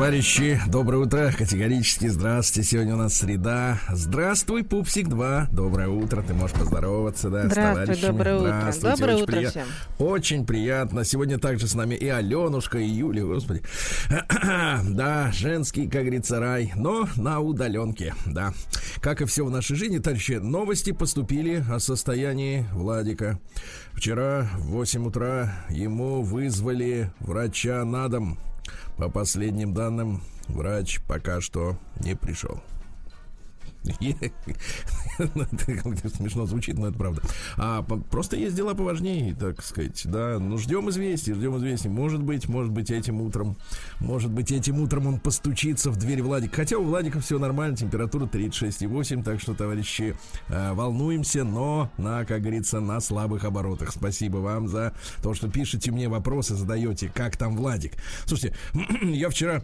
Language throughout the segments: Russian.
Товарищи, доброе утро. Категорически здравствуйте. Сегодня у нас среда. Здравствуй, Пупсик 2. Доброе утро. Ты можешь поздороваться, да, Здравствуй, с доброе утро. Доброе очень утро прият- всем. Очень приятно. Сегодня также с нами и Аленушка, и Юлия, господи. Да, женский, как говорится, рай, но на удаленке, да. Как и все в нашей жизни, товарищи, новости поступили о состоянии Владика. Вчера в 8 утра ему вызвали врача на дом. По последним данным, врач пока что не пришел. Ну, Это смешно звучит, но это правда. А просто есть дела поважнее, так сказать. Да, ну ждем известий, ждем известий. Может быть, может быть, этим утром, может быть, этим утром он постучится в дверь Владика. Хотя у Владика все нормально, температура 36,8, так что, товарищи, э, волнуемся, но на, как говорится, на слабых оборотах. Спасибо вам за то, что пишете мне вопросы, задаете, как там Владик. Слушайте, я вчера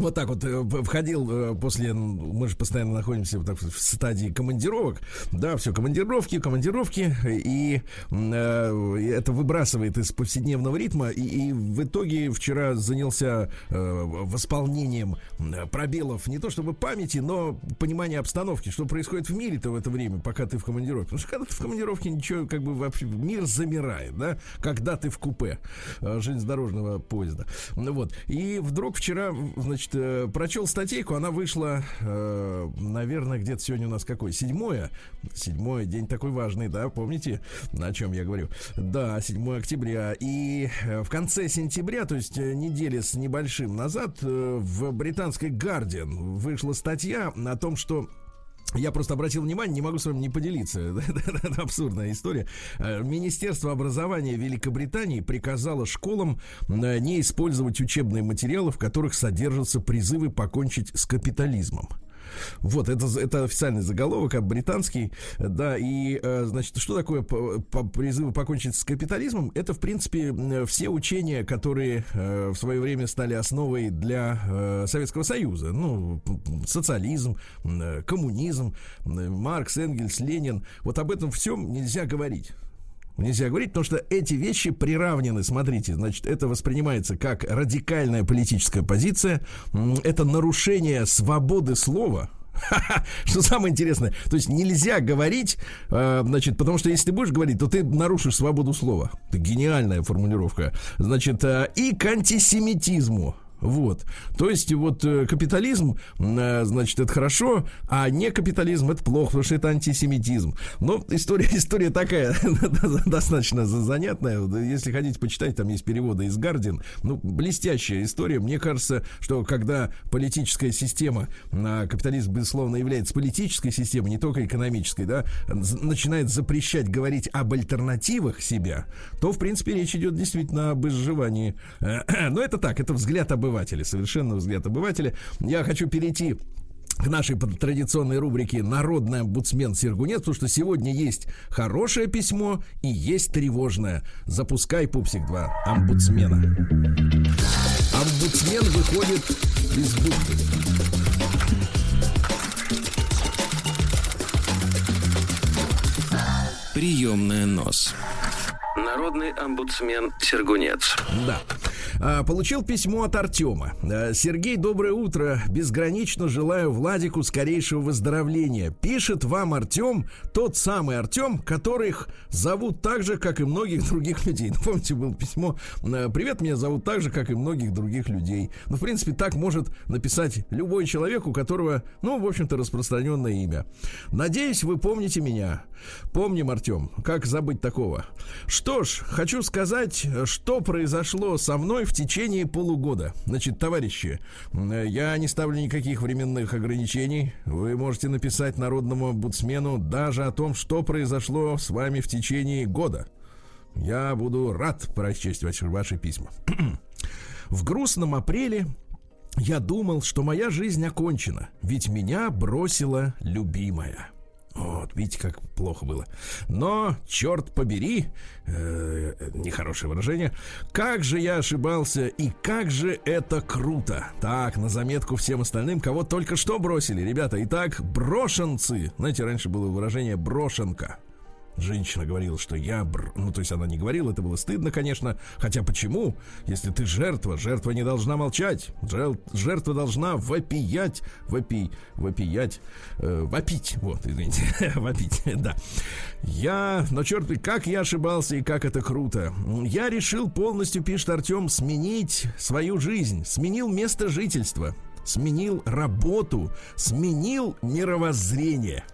вот так вот э, входил э, после, мы же постоянно находимся вот так в стадии командировок, да, все, командировки, командировки, и э, это выбрасывает из повседневного ритма, и, и в итоге вчера занялся э, восполнением пробелов не то чтобы памяти, но понимания обстановки, что происходит в мире-то в это время, пока ты в командировке. Потому что когда ты в командировке, ничего, как бы вообще, мир замирает, да, когда ты в купе э, железнодорожного поезда. Ну вот, и вдруг вчера, значит, э, прочел статейку, она вышла, э, наверное, где-то сегодня у нас какой? Седьмое? Седьмое, день такой важный, да, помните, о чем я говорю? Да, 7 октября. И э, в конце сентября, то есть э, недели с небольшим назад, э, в британской Guardian вышла статья о том, что я просто обратил внимание, не могу с вами не поделиться. Это абсурдная история. Э, Министерство образования Великобритании приказало школам э, не использовать учебные материалы, в которых содержатся призывы покончить с капитализмом. Вот, это, это официальный заголовок, а британский, да, и, э, значит, что такое призывы покончить с капитализмом? Это, в принципе, все учения, которые э, в свое время стали основой для э, Советского Союза. Ну, социализм, коммунизм, Маркс, Энгельс, Ленин. Вот об этом всем нельзя говорить. Нельзя говорить, потому что эти вещи приравнены, смотрите, значит, это воспринимается как радикальная политическая позиция, это нарушение свободы слова, Что самое интересное, то есть нельзя говорить, э, значит, потому что если ты будешь говорить, то ты нарушишь свободу слова. Это гениальная формулировка. Значит, э, и к антисемитизму. Вот. То есть вот э, капитализм, э, значит, это хорошо, а не капитализм это плохо, потому что это антисемитизм. Но история, история такая достаточно за- занятная. Если хотите почитать, там есть переводы из Гардин. Ну, блестящая история. Мне кажется, что когда политическая система, а, капитализм, безусловно, является политической системой, не только экономической, да, начинает запрещать говорить об альтернативах себя, то, в принципе, речь идет действительно об изживании. Но это так, это взгляд обывателя, совершенно взгляд обывателя. Я хочу перейти к нашей традиционной рубрике «Народный омбудсмен Сергунец», потому что сегодня есть хорошее письмо и есть тревожное. Запускай, Пупсик 2, омбудсмена. Омбудсмен выходит из бухты. Приемная нос. Народный омбудсмен Сергунец. Да. А, Получил письмо от Артема. А, Сергей, доброе утро. Безгранично желаю Владику скорейшего выздоровления. Пишет вам Артем, тот самый Артем, которых зовут так же, как и многих других людей. Ну, помните, было письмо а, «Привет, меня зовут так же, как и многих других людей». Ну, в принципе, так может написать любой человек, у которого, ну, в общем-то, распространенное имя. Надеюсь, вы помните меня. Помним, Артем. Как забыть такого? Что ж, хочу сказать, что произошло со мной в течение полугода. Значит, товарищи, э, я не ставлю никаких временных ограничений. Вы можете написать народному омбудсмену даже о том, что произошло с вами в течение года. Я буду рад прочесть ваши, ваши письма. В грустном апреле я думал, что моя жизнь окончена, ведь меня бросила любимая. Вот. Видите, как плохо было. Но, черт побери, э, нехорошее выражение, как же я ошибался и как же это круто. Так, на заметку всем остальным, кого только что бросили. Ребята, итак, брошенцы. Знаете, раньше было выражение брошенка женщина говорила, что я... Бр... Ну, то есть она не говорила, это было стыдно, конечно. Хотя почему? Если ты жертва, жертва не должна молчать. Жертва должна вопиять, вопи, вопиять, э, вопить. Вот, извините, вопить, да. Я... Но черт, как я ошибался и как это круто. Я решил полностью, пишет Артем, сменить свою жизнь. Сменил место жительства. Сменил работу. Сменил мировоззрение.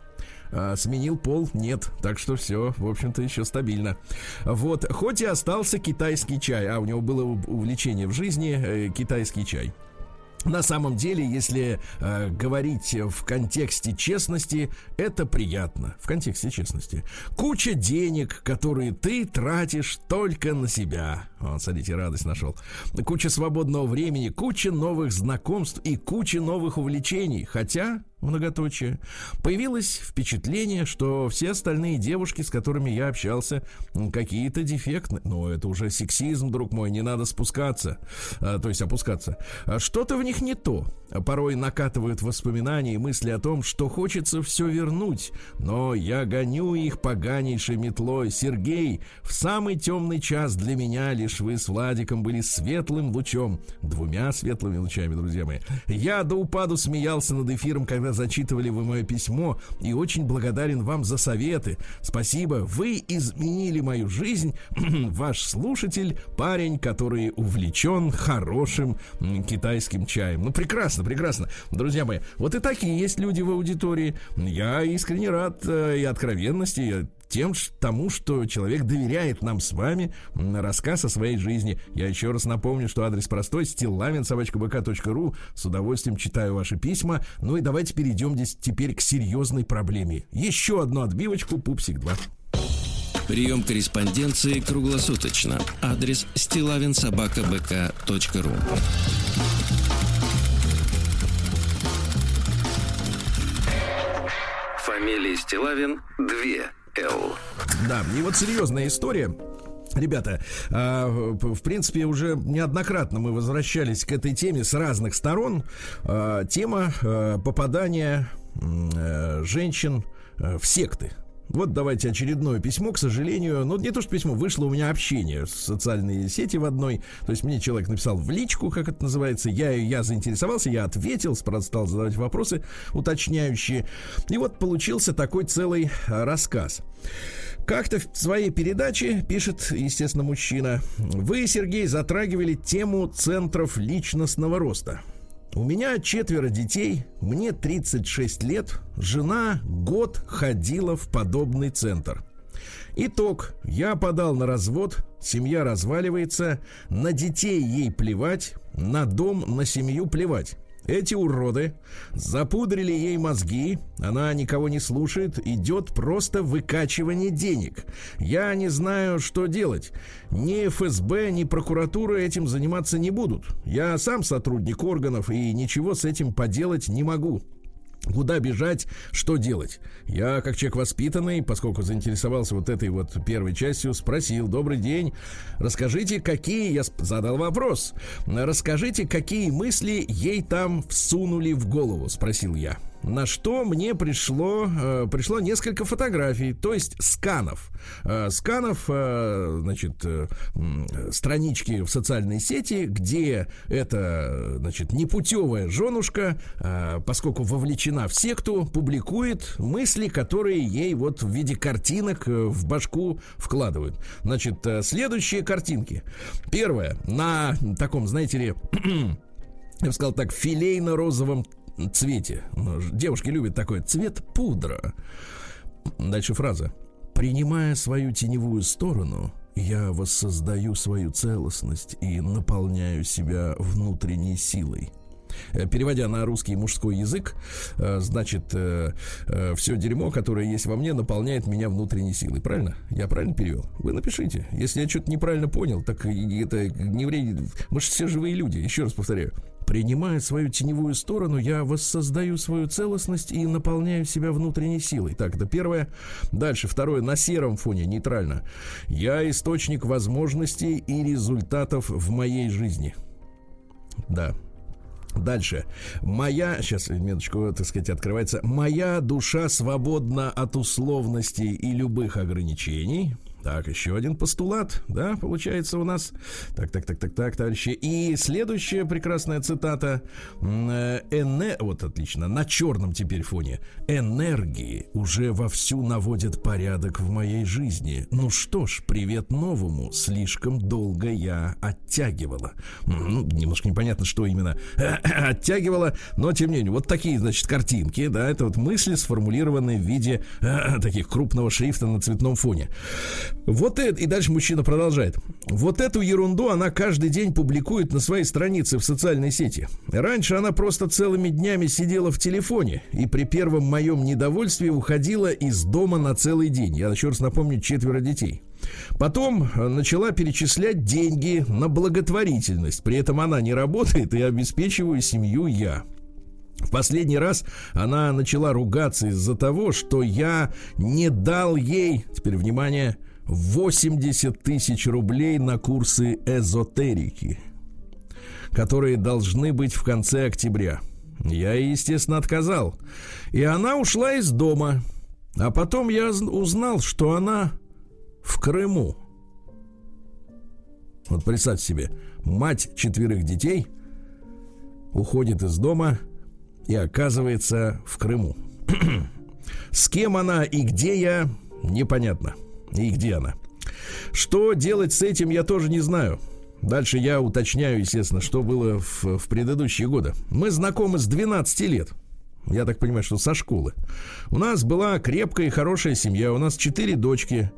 А, сменил пол? Нет. Так что все, в общем-то, еще стабильно. Вот, хоть и остался китайский чай, а у него было увлечение в жизни, э, китайский чай. На самом деле, если э, говорить в контексте честности, это приятно. В контексте честности. Куча денег, которые ты тратишь только на себя. Вот, смотрите, радость нашел. Куча свободного времени, куча новых знакомств и куча новых увлечений. Хотя многоточие, появилось впечатление, что все остальные девушки, с которыми я общался, какие-то дефектны. Но это уже сексизм, друг мой, не надо спускаться, а, то есть опускаться. А что-то в них не то. Порой накатывают воспоминания и мысли о том, что хочется все вернуть, но я гоню их поганейшей метлой. Сергей, в самый темный час для меня лишь вы с Владиком были светлым лучом, двумя светлыми лучами, друзья мои. Я до упаду смеялся над эфиром, когда зачитывали вы мое письмо, и очень благодарен вам за советы. Спасибо, вы изменили мою жизнь. Ваш слушатель, парень, который увлечен хорошим китайским чаем. Ну, прекрасно, прекрасно. Друзья мои, вот и такие есть люди в аудитории. Я искренне рад э, и откровенности, тем, тому, что человек доверяет нам с вами рассказ о своей жизни. Я еще раз напомню, что адрес простой, стилавин, собачкабк.ру. С удовольствием читаю ваши письма. Ну и давайте перейдем здесь теперь к серьезной проблеме. Еще одну отбивочку, пупсик 2. Прием корреспонденции круглосуточно. Адрес стилавинсобакабк.ру Фамилия Стилавин 2 Л. Да, и вот серьезная история. Ребята, а, в принципе, уже неоднократно мы возвращались к этой теме с разных сторон. А, тема а, попадания женщин в секты. Вот давайте очередное письмо, к сожалению, ну не то что письмо, вышло у меня общение в социальные сети в одной, то есть мне человек написал в личку, как это называется, я, я заинтересовался, я ответил, стал задавать вопросы уточняющие, и вот получился такой целый рассказ. Как-то в своей передаче, пишет, естественно, мужчина, вы, Сергей, затрагивали тему центров личностного роста. У меня четверо детей, мне 36 лет, жена год ходила в подобный центр. Итог. Я подал на развод, семья разваливается, на детей ей плевать, на дом, на семью плевать. Эти уроды запудрили ей мозги, она никого не слушает, идет просто выкачивание денег. Я не знаю, что делать. Ни ФСБ, ни прокуратура этим заниматься не будут. Я сам сотрудник органов и ничего с этим поделать не могу. Куда бежать, что делать? Я, как человек воспитанный, поскольку заинтересовался вот этой вот первой частью, спросил, добрый день, расскажите, какие, я задал вопрос, расскажите, какие мысли ей там всунули в голову, спросил я. На что мне пришло, э, пришло несколько фотографий, то есть сканов. Э, сканов, э, значит, э, странички в социальной сети, где эта, значит, непутевая женушка, э, поскольку вовлечена в секту, публикует мысли, которые ей вот в виде картинок э, в башку вкладывают. Значит, э, следующие картинки. Первая, на таком, знаете ли, я бы сказал так, филейно-розовом цвете. Ну, девушки любят такой цвет пудра. Дальше фраза. Принимая свою теневую сторону, я воссоздаю свою целостность и наполняю себя внутренней силой. Э, переводя на русский мужской язык, э, значит, э, все дерьмо, которое есть во мне, наполняет меня внутренней силой. Правильно? Я правильно перевел? Вы напишите. Если я что-то неправильно понял, так это не вредит. Мы же все живые люди. Еще раз повторяю. Принимая свою теневую сторону, я воссоздаю свою целостность и наполняю себя внутренней силой. Так, это первое. Дальше, второе, на сером фоне, нейтрально. Я источник возможностей и результатов в моей жизни. Да, Дальше. Моя, сейчас, минуточку, так сказать, открывается. Моя душа свободна от условностей и любых ограничений. Так, еще один постулат, да, получается у нас. Так, так, так, так, так, товарищи. И следующая прекрасная цитата. Э, Эне... Вот отлично, на черном теперь фоне. Энергии уже вовсю наводят порядок в моей жизни. Ну что ж, привет новому. Слишком долго я оттягивала. Ну, немножко непонятно, что именно оттягивала, но тем не менее, вот такие, значит, картинки, да, это вот мысли, сформулированные в виде таких крупного шрифта на цветном фоне. Вот это, и дальше мужчина продолжает. Вот эту ерунду она каждый день публикует на своей странице в социальной сети. Раньше она просто целыми днями сидела в телефоне и при первом моем недовольстве уходила из дома на целый день. Я еще раз напомню, четверо детей. Потом э, начала перечислять деньги на благотворительность. При этом она не работает и обеспечиваю семью я. В последний раз она начала ругаться из-за того, что я не дал ей, теперь внимание, 80 тысяч рублей на курсы эзотерики, которые должны быть в конце октября. Я естественно, отказал. И она ушла из дома. А потом я узнал, что она в Крыму. Вот представьте себе, мать четверых детей уходит из дома и оказывается в Крыму. С кем она и где я, непонятно и где она. Что делать с этим, я тоже не знаю. Дальше я уточняю, естественно, что было в, в предыдущие годы. Мы знакомы с 12 лет. Я так понимаю, что со школы. У нас была крепкая и хорошая семья. У нас 4 дочки.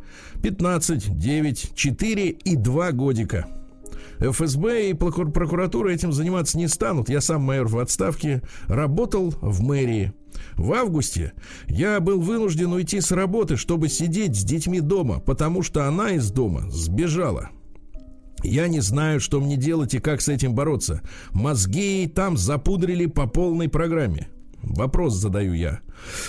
15, 9, 4 и 2 годика. ФСБ и прокуратура этим заниматься не станут. Я сам майор в отставке. Работал в мэрии. В августе я был вынужден уйти с работы, чтобы сидеть с детьми дома, потому что она из дома сбежала. Я не знаю, что мне делать и как с этим бороться. Мозги там запудрили по полной программе. Вопрос задаю я.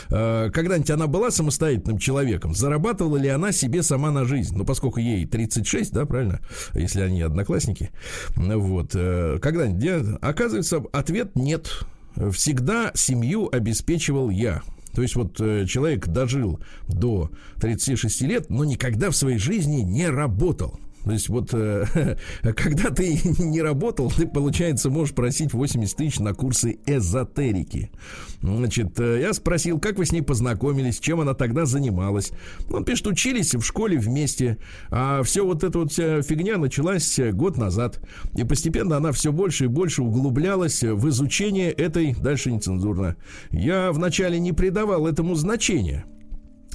Э, когда-нибудь она была самостоятельным человеком? Зарабатывала ли она себе сама на жизнь? Ну, поскольку ей 36, да, правильно? Если они одноклассники. Вот. Э, когда-нибудь? Оказывается, ответ нет всегда семью обеспечивал я. То есть вот э, человек дожил до 36 лет, но никогда в своей жизни не работал. То есть вот э, когда ты не работал, ты, получается, можешь просить 80 тысяч на курсы эзотерики. Значит, э, я спросил, как вы с ней познакомились, чем она тогда занималась. Он пишет, учились в школе вместе, а все вот эта вот вся фигня началась год назад. И постепенно она все больше и больше углублялась в изучение этой, дальше нецензурно. Я вначале не придавал этому значения.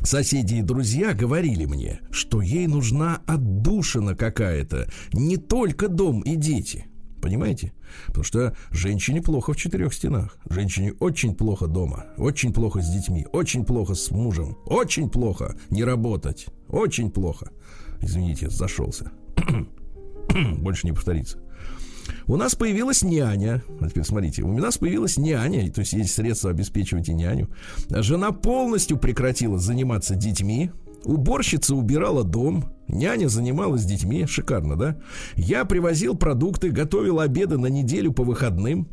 Соседи и друзья говорили мне, что ей нужна отдушина какая-то, не только дом и дети. Понимаете? Потому что женщине плохо в четырех стенах. Женщине очень плохо дома, очень плохо с детьми, очень плохо с мужем, очень плохо не работать, очень плохо. Извините, зашелся. Больше не повторится. У нас появилась няня. Вот теперь смотрите, у нас появилась няня, то есть есть средства обеспечивать и няню. Жена полностью прекратила заниматься детьми. Уборщица убирала дом, няня занималась детьми, шикарно, да? Я привозил продукты, готовил обеды на неделю по выходным.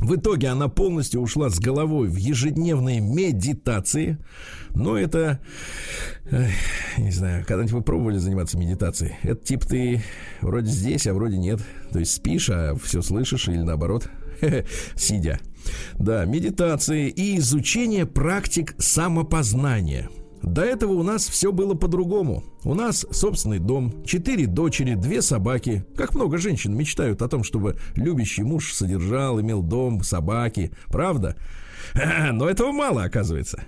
В итоге она полностью ушла с головой в ежедневные медитации. Но это, не знаю, когда-нибудь вы пробовали заниматься медитацией? Это типа ты вроде здесь, а вроде нет. То есть спишь, а все слышишь или наоборот, сидя. Да, медитации и изучение практик самопознания – до этого у нас все было по-другому. У нас собственный дом, четыре дочери, две собаки. Как много женщин мечтают о том, чтобы любящий муж содержал, имел дом, собаки. Правда? Но этого мало, оказывается.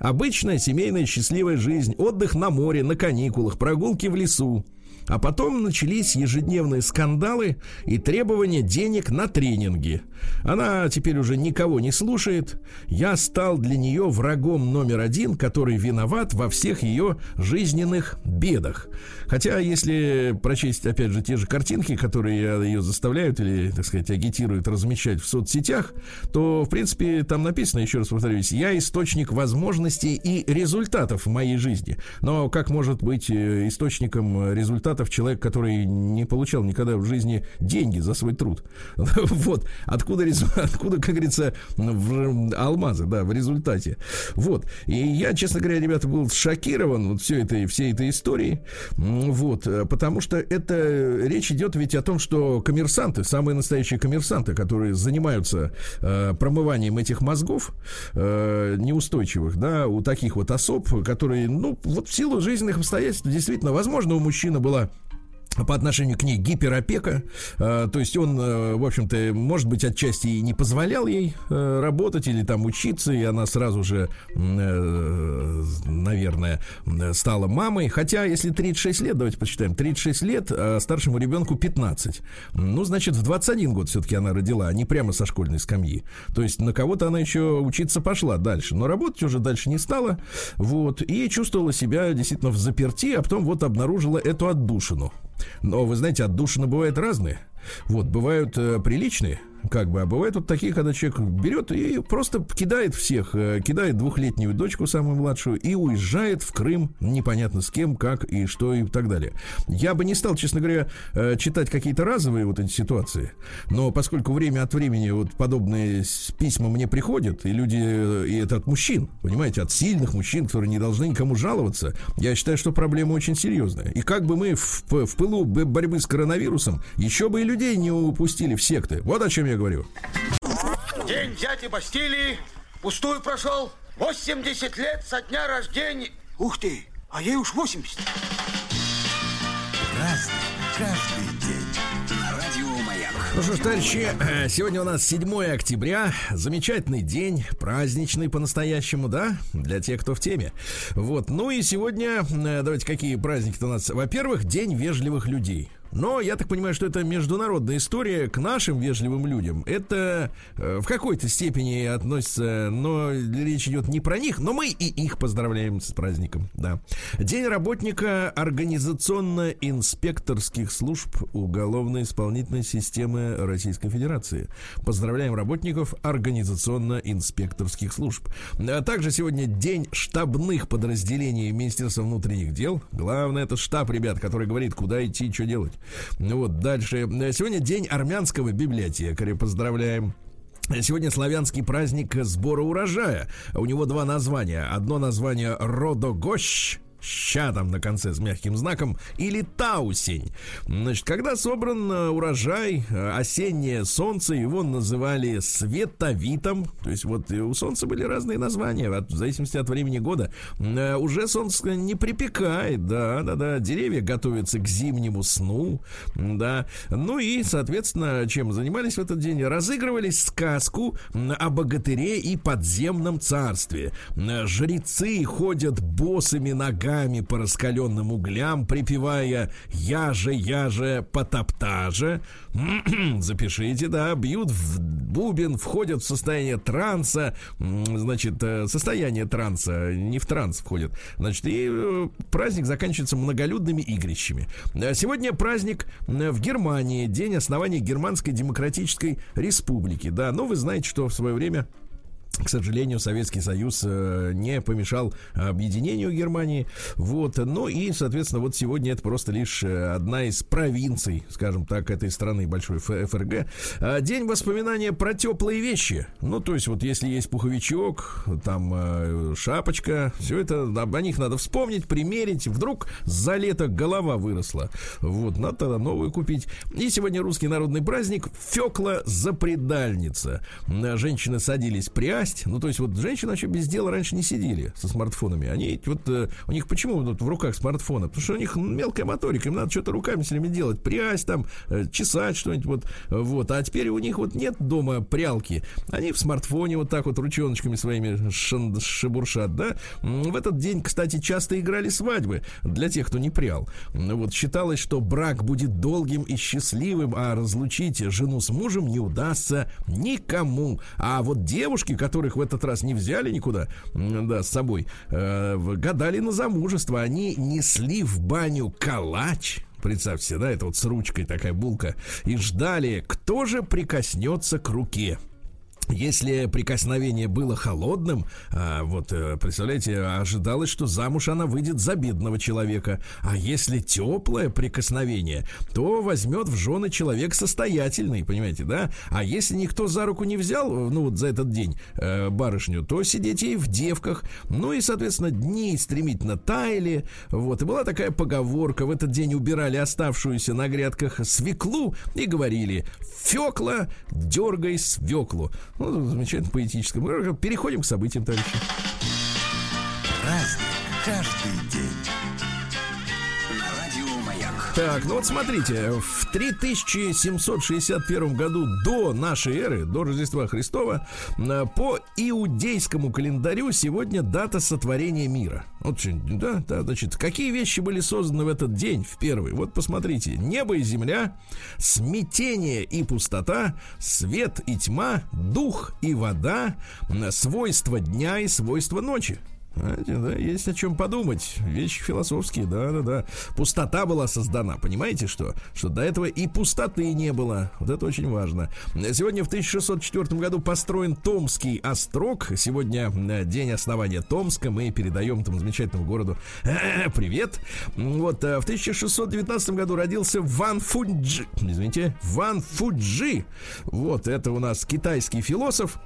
Обычная семейная счастливая жизнь, отдых на море, на каникулах, прогулки в лесу. А потом начались ежедневные скандалы и требования денег на тренинги. Она теперь уже никого не слушает. Я стал для нее врагом номер один, который виноват во всех ее жизненных бедах. Хотя, если прочесть, опять же, те же картинки, которые ее заставляют или, так сказать, агитируют размещать в соцсетях, то, в принципе, там написано, еще раз повторюсь, я источник возможностей и результатов в моей жизни. Но как может быть э, источником результатов человек, который не получал никогда в жизни деньги за свой труд? Вот. Откуда, откуда как говорится, алмазы, да, в результате. Вот. И я, честно говоря, ребята, был шокирован вот все этой, всей этой историей. Вот, потому что это речь идет ведь о том, что коммерсанты, самые настоящие коммерсанты, которые занимаются э, промыванием этих мозгов э, неустойчивых, да, у таких вот особ, которые, ну, вот в силу жизненных обстоятельств, действительно, возможно, у мужчины была по отношению к ней гиперопека, э, то есть он, э, в общем-то, может быть, отчасти и не позволял ей э, работать или там учиться, и она сразу же, наверное, стала мамой. Хотя, если 36 лет, давайте посчитаем, 36 лет, а старшему ребенку 15. Ну, значит, в 21 год все-таки она родила, а не прямо со школьной скамьи. То есть на кого-то она еще учиться пошла дальше, но работать уже дальше не стала. Вот, и чувствовала себя действительно в заперти, а потом вот обнаружила эту отдушину. Но вы знаете, отдушины бывают разные. Вот, бывают э, приличные, как бы, а бывает вот такие, когда человек берет и просто кидает всех, э, кидает двухлетнюю дочку, самую младшую, и уезжает в Крым непонятно с кем, как и что и так далее. Я бы не стал, честно говоря, э, читать какие-то разовые вот эти ситуации, но поскольку время от времени вот подобные письма мне приходят, и люди, э, и это от мужчин, понимаете, от сильных мужчин, которые не должны никому жаловаться, я считаю, что проблема очень серьезная. И как бы мы в, в пылу борьбы с коронавирусом еще бы и людей не упустили в секты. Вот о чем я говорю. День дяди Бастилии пустую прошел. 80 лет со дня рождения. Ух ты, а ей уж 80. Разный, каждый день. Ну что ж, товарищи, э, сегодня у нас 7 октября. Замечательный день, праздничный по-настоящему, да? Для тех, кто в теме. Вот, ну и сегодня, э, давайте, какие праздники у нас? Во-первых, День вежливых людей. Но я так понимаю, что это международная история к нашим вежливым людям. Это э, в какой-то степени относится, но речь идет не про них, но мы и их поздравляем с праздником. Да. День работника организационно-инспекторских служб уголовно-исполнительной системы Российской Федерации. Поздравляем работников организационно-инспекторских служб. А также сегодня день штабных подразделений Министерства внутренних дел. Главное, это штаб, ребят, который говорит, куда идти, что делать. Ну вот, дальше. Сегодня день армянского библиотекаря. Поздравляем. Сегодня славянский праздник сбора урожая. У него два названия. Одно название Родогощ, ща там на конце с мягким знаком, или таусень. Значит, когда собран э, урожай, э, осеннее солнце, его называли световитом. То есть вот у солнца были разные названия, в зависимости от времени года. Э, уже солнце не припекает, да, да, да. Деревья готовятся к зимнему сну, да. Ну и, соответственно, чем занимались в этот день? Разыгрывали сказку о богатыре и подземном царстве. Жрецы ходят босыми ногами ногами по раскаленным углям, припевая «Я же, я же, потоптаже». Запишите, да, бьют в бубен, входят в состояние транса, значит, э, состояние транса, не в транс входят. Значит, и э, праздник заканчивается многолюдными игрищами. Э, сегодня праздник в Германии, день основания Германской Демократической Республики. Да, но вы знаете, что в свое время к сожалению, Советский Союз э, не помешал объединению Германии. Вот. Ну и, соответственно, вот сегодня это просто лишь э, одна из провинций, скажем так, этой страны большой ФРГ. А, день воспоминания про теплые вещи. Ну, то есть, вот если есть пуховичок, там э, шапочка, все это, о них надо вспомнить, примерить. Вдруг за лето голова выросла. Вот, надо тогда новую купить. И сегодня русский народный праздник Фекла Запредальница. Женщины садились прясть прясть. Ну, то есть вот женщины вообще без дела раньше не сидели со смартфонами. Они вот, э, у них почему вот в руках смартфоны? Потому что у них мелкая моторика, им надо что-то руками все время делать. Прясть там, э, чесать что-нибудь вот. Вот. А теперь у них вот нет дома прялки. Они в смартфоне вот так вот ручоночками своими шебуршат, да? В этот день, кстати, часто играли свадьбы для тех, кто не прял. Вот считалось, что брак будет долгим и счастливым, а разлучить жену с мужем не удастся никому. А вот девушки, которых в этот раз не взяли никуда, да, с собой, э, гадали на замужество. Они несли в баню калач. Представьте да, это вот с ручкой такая булка. И ждали, кто же прикоснется к руке. Если прикосновение было холодным, а, вот э, представляете, ожидалось, что замуж она выйдет за бедного человека. А если теплое прикосновение, то возьмет в жены человек состоятельный, понимаете, да? А если никто за руку не взял, э, ну вот за этот день э, барышню, то сидеть ей в девках. Ну и, соответственно, дни стремительно таяли. Вот, и была такая поговорка. В этот день убирали оставшуюся на грядках свеклу и говорили «Фекла, дергай свеклу». Ну, замечательно поэтическое. Переходим к событиям, товарищи. Праздник каждый день. Так, ну вот смотрите, в 3761 году до нашей эры, до Рождества Христова, э, по иудейскому календарю сегодня дата сотворения мира. Вот, да, да, значит, какие вещи были созданы в этот день, в первый? Вот посмотрите, небо и земля, смятение и пустота, свет и тьма, дух и вода, м, свойства дня и свойства ночи. Знаете, да, есть о чем подумать. Вещи философские, да, да, да. Пустота была создана, понимаете что? Что до этого и пустоты не было. Вот это очень важно. Сегодня в 1604 году построен Томский острог. Сегодня э, день основания Томска. Мы передаем этому замечательному городу э, привет. Вот э, в 1619 году родился Ван Фуджи. Извините, Ван Фуджи. Вот это у нас китайский философ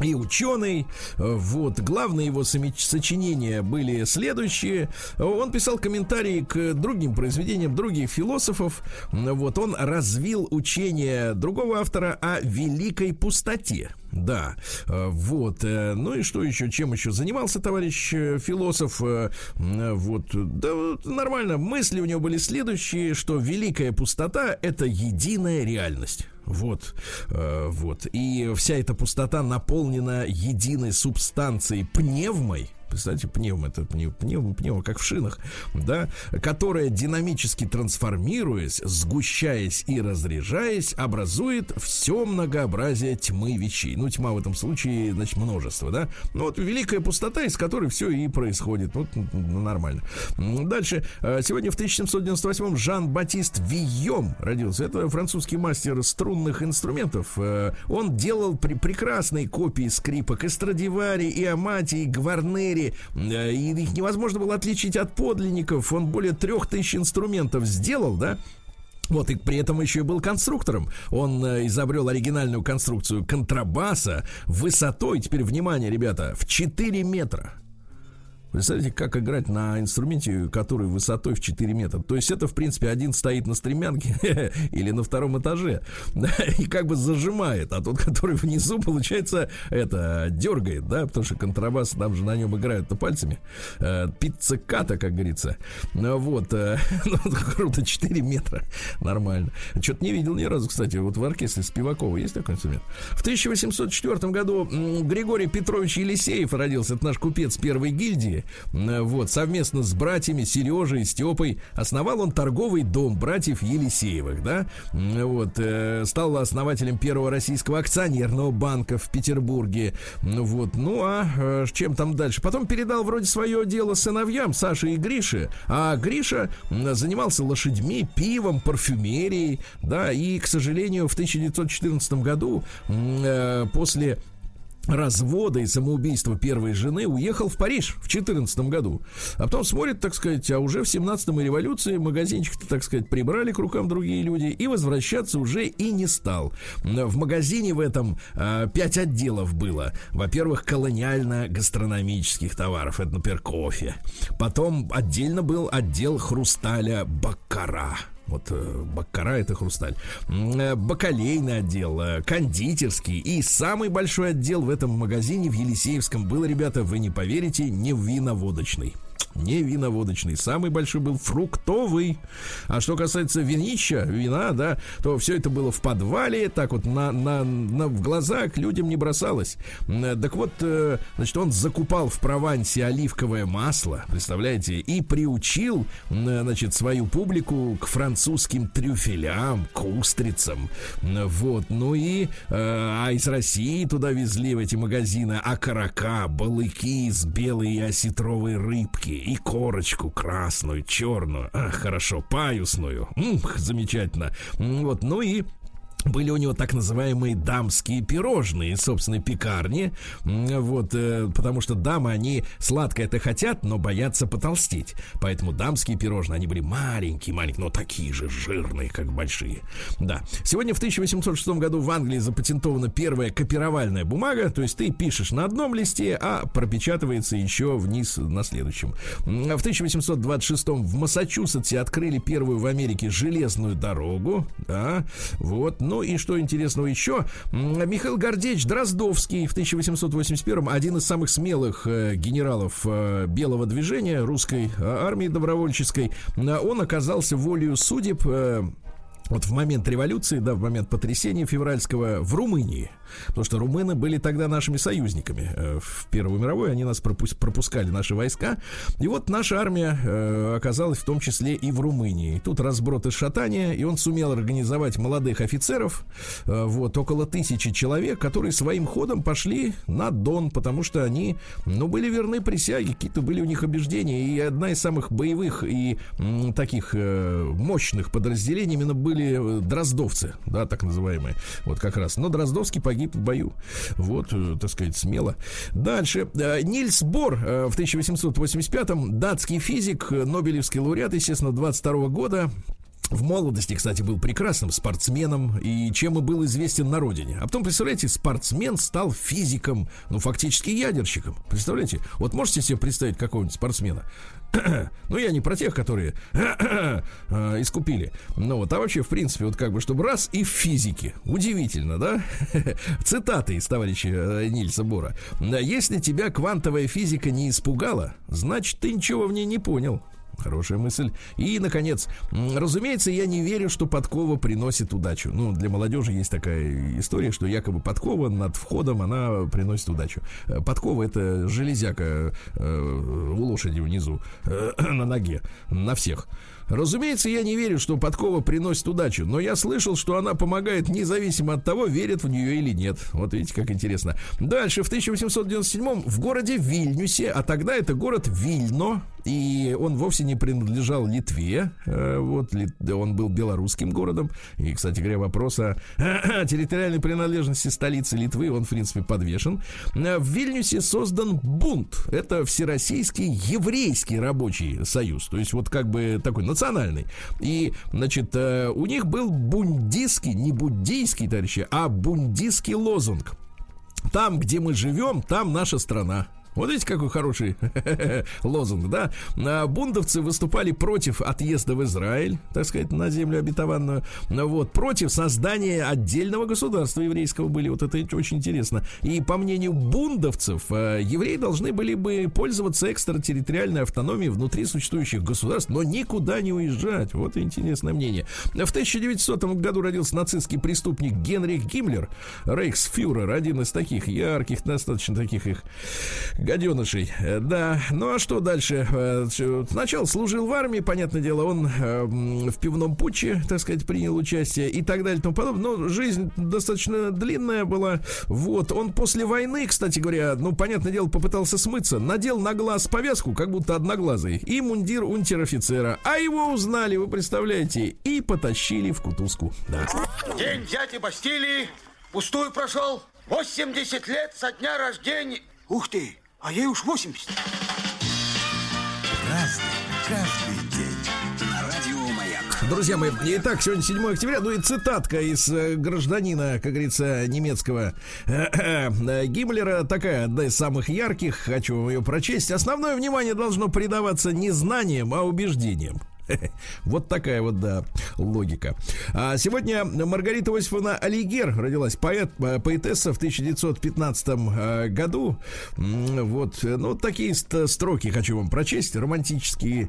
и ученый. Вот. Главные его сочинения были следующие. Он писал комментарии к другим произведениям других философов. Вот. Он развил учение другого автора о великой пустоте. Да, вот. э, Ну и что еще, чем еще занимался товарищ э, философ? Э, Вот, да, нормально. Мысли у него были следующие, что великая пустота – это единая реальность. Вот, э, вот. И вся эта пустота наполнена единой субстанцией пневмой. Представьте, пневма, это пнев, пневма, пневма, как в шинах, да, которая динамически трансформируясь, сгущаясь и разряжаясь, образует все многообразие тьмы вещей. Ну, тьма в этом случае, значит, множество, да. Ну, вот великая пустота, из которой все и происходит. Вот ну, нормально. Дальше. Э, Сегодня в 1798-м Жан-Батист Вийом родился. Это французский мастер струнных инструментов. Э, Он делал пр- прекрасные копии скрипок и Страдивари, и Амати, и Гварнери. Э, И их невозможно было отличить от подлинников. Он более трех тысяч инструментов сделал, да? Вот, и при этом еще и был конструктором. Он э, изобрел оригинальную конструкцию контрабаса высотой, теперь внимание, ребята, в 4 метра. Представляете, как играть на инструменте, который высотой в 4 метра. То есть это, в принципе, один стоит на стремянке или на втором этаже и как бы зажимает, а тот, который внизу, получается, это дергает, да, потому что контрабас, там же на нем играют-то пальцами. Э, Пиццеката, как говорится. Ну, Вот, э, ну, круто, 4 метра. Нормально. Что-то не видел ни разу, кстати, вот в оркестре Спивакова есть такой инструмент. В 1804 году Григорий Петрович Елисеев родился. Это наш купец первой гильдии. М, Вот, совместно с братьями Сережей и Степой основал он торговый дом братьев Елисеевых, да? М, Вот, э, стал основателем первого российского акционерного банка в Петербурге. Вот, ну а э, чем там дальше? Потом передал вроде свое дело сыновьям Саше и Грише, а Гриша занимался лошадьми, пивом, парфюмерией, да, и, к сожалению, в 1914 году э, после развода и самоубийства первой жены уехал в Париж в 14 году. А потом смотрит, так сказать, а уже в 17-м и революции магазинчик-то, так сказать, прибрали к рукам другие люди и возвращаться уже и не стал. В магазине в этом пять отделов было. Во-первых, колониально-гастрономических товаров. Это, например, кофе. Потом отдельно был отдел хрусталя Баккара. Вот э, Баккара это хрусталь. Э, бакалейный отдел, э, кондитерский и самый большой отдел в этом магазине в Елисеевском был, ребята, вы не поверите, не виноводочный не виноводочный. Самый большой был фруктовый. А что касается винища, вина, да, то все это было в подвале, так вот на, на, на, в глаза к людям не бросалось. Так вот, э, значит, он закупал в Провансе оливковое масло, представляете, и приучил, значит, свою публику к французским трюфелям, к устрицам. Вот, ну и, э, а из России туда везли в эти магазины окорока, балыки из белой и осетровой рыбки и корочку красную, черную, а, хорошо, паюсную. М, замечательно. Вот, ну и были у него так называемые дамские пирожные собственной пекарни. Вот, э, потому что дамы, они сладкое это хотят, но боятся потолстеть. Поэтому дамские пирожные, они были маленькие, маленькие, но такие же жирные, как большие. Да. Сегодня в 1806 году в Англии запатентована первая копировальная бумага, то есть ты пишешь на одном листе, а пропечатывается еще вниз на следующем. В 1826 в Массачусетсе открыли первую в Америке железную дорогу, да, вот, ну и что интересного еще, Михаил Гордеевич Дроздовский в 1881 один из самых смелых э, генералов э, белого движения русской э, армии добровольческой, он оказался волею судеб вот в момент революции, да, в момент потрясения февральского в Румынии. Потому что румыны были тогда нашими союзниками. Э, в Первую мировую они нас пропускали, наши войска. И вот наша армия э, оказалась в том числе и в Румынии. Тут разброд и шатания, и он сумел организовать молодых офицеров, э, вот, около тысячи человек, которые своим ходом пошли на Дон, потому что они, ну, были верны присяге, какие-то были у них убеждения. И одна из самых боевых и таких мощных подразделений именно были дроздовцы, да, так называемые. Вот как раз. Но Дроздовский погиб погиб в бою. Вот, э, так сказать, смело. Дальше. Э, Нильс Бор э, в 1885-м, датский физик, Нобелевский лауреат, естественно, 22 года, в молодости, кстати, был прекрасным спортсменом и чем и был известен на родине. А потом, представляете, спортсмен стал физиком, ну, фактически ядерщиком. Представляете? Вот можете себе представить какого-нибудь спортсмена? Ну, я не про тех, которые э, искупили. Ну, вот, а вообще, в принципе, вот как бы, чтобы раз и в физике. Удивительно, да? Цитаты из товарища э, Нильса Бора. Если тебя квантовая физика не испугала, значит, ты ничего в ней не понял. Хорошая мысль. И, наконец, разумеется, я не верю, что подкова приносит удачу. Ну, для молодежи есть такая история, что якобы подкова над входом, она приносит удачу. Э, подкова это железяка э, у лошади внизу, э, на ноге, на всех. Разумеется, я не верю, что подкова приносит удачу, но я слышал, что она помогает независимо от того, верят в нее или нет. Вот видите, как интересно. Дальше, в 1897 в городе Вильнюсе, а тогда это город Вильно, и он вовсе не принадлежал Литве, э, вот, он был белорусским городом, и, кстати говоря, вопрос о территориальной принадлежности столицы Литвы, он, в принципе, подвешен. Э, в Вильнюсе создан бунт, это Всероссийский еврейский рабочий союз, то есть вот как бы такой национальный. И, значит, э, у них был бундийский, не буддийский, товарищи, а бундийский лозунг. Там, где мы живем, там наша страна. Вот видите, какой хороший лозунг, да? А, бундовцы выступали против отъезда в Израиль, так сказать, на землю обетованную. Вот, против создания отдельного государства еврейского были. Вот это очень интересно. И по мнению бундовцев, а, евреи должны были бы пользоваться экстратерриториальной автономией внутри существующих государств, но никуда не уезжать. Вот интересное мнение. В 1900 году родился нацистский преступник Генрих Гиммлер, рейхсфюрер, один из таких ярких, достаточно таких их гаденышей. Э, да, ну а что дальше? Э, сначала служил в армии, понятное дело, он э, в пивном путче, так сказать, принял участие и так далее и тому подобное. Но жизнь достаточно длинная была. Вот, он после войны, кстати говоря, ну, понятное дело, попытался смыться. Надел на глаз повязку, как будто одноглазый, и мундир унтер-офицера. А его узнали, вы представляете, и потащили в кутузку. Да. День дяди Бастилии пустую прошел. 80 лет со дня рождения. Ух ты, а ей уж 80. Разный, каждый день. На радио Маяк. Друзья мои, итак, сегодня 7 октября, ну и цитатка из э, гражданина, как говорится, немецкого э, Гиммлера, такая одна из самых ярких, хочу вам ее прочесть. Основное внимание должно придаваться не знаниям, а убеждениям. Вот такая вот, да, логика. А сегодня Маргарита Осиповна Алигер родилась, поэт, э, поэтесса в 1915 э, году. Вот, ну, такие строки хочу вам прочесть, романтические.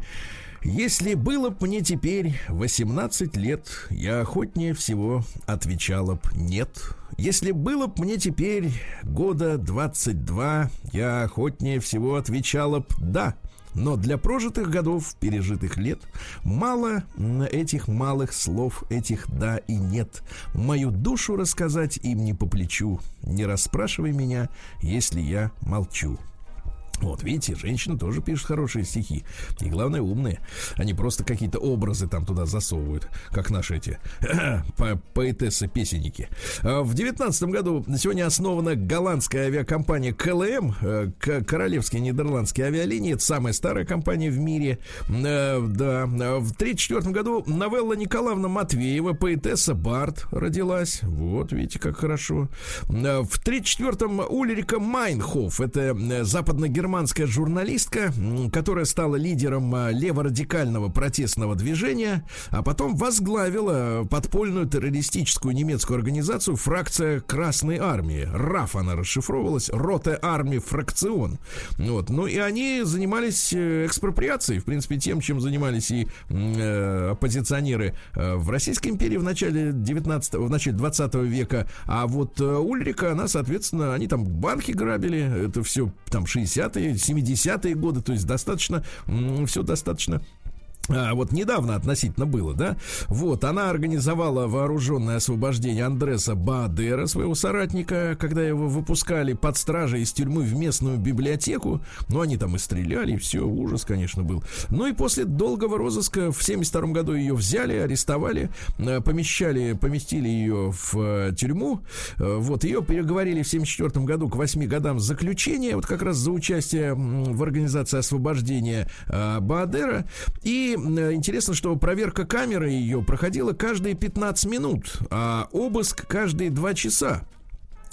Если было б мне теперь 18 лет, я охотнее всего отвечала б нет. Если было б мне теперь года 22, я охотнее всего отвечала б да. Но для прожитых годов, пережитых лет, мало этих малых слов, этих «да» и «нет». Мою душу рассказать им не по плечу. Не расспрашивай меня, если я молчу. Вот, видите, женщины тоже пишут хорошие стихи. И главное, умные. Они просто какие-то образы там туда засовывают, как наши эти по поэтессы-песенники. А в девятнадцатом году сегодня основана голландская авиакомпания КЛМ, э, Королевские Нидерландские авиалинии. Это самая старая компания в мире. Э, да. В тридцать четвертом году Новелла Николаевна Матвеева, поэтесса Барт, родилась. Вот, видите, как хорошо. Э, в тридцать четвертом Ульрика Майнхоф, это западно-германская германская журналистка, которая стала лидером а, леворадикального протестного движения, а потом возглавила подпольную террористическую немецкую организацию фракция Красной Армии. РАФ она расшифровывалась, Роте Армии Фракцион. Вот. Ну и они занимались э, экспроприацией, в принципе, тем, чем занимались и э, оппозиционеры э, в Российской империи в начале 19 в начале 20 века. А вот э, Ульрика, она, соответственно, они там банки грабили, это все там 60 60-е, 70-е годы, то есть достаточно, все достаточно вот недавно относительно было, да? Вот, она организовала вооруженное освобождение Андреса Баадера, своего соратника, когда его выпускали под стражей из тюрьмы в местную библиотеку. Ну, они там и стреляли, и все, ужас, конечно, был. Ну и после долгого розыска в 72 году ее взяли, арестовали, э, помещали, поместили ее в э, тюрьму. Э, вот, ее переговорили в 74 году к 8 годам заключения, вот как раз за участие в организации освобождения Баадера. И интересно, что проверка камеры ее проходила каждые 15 минут, а обыск каждые 2 часа.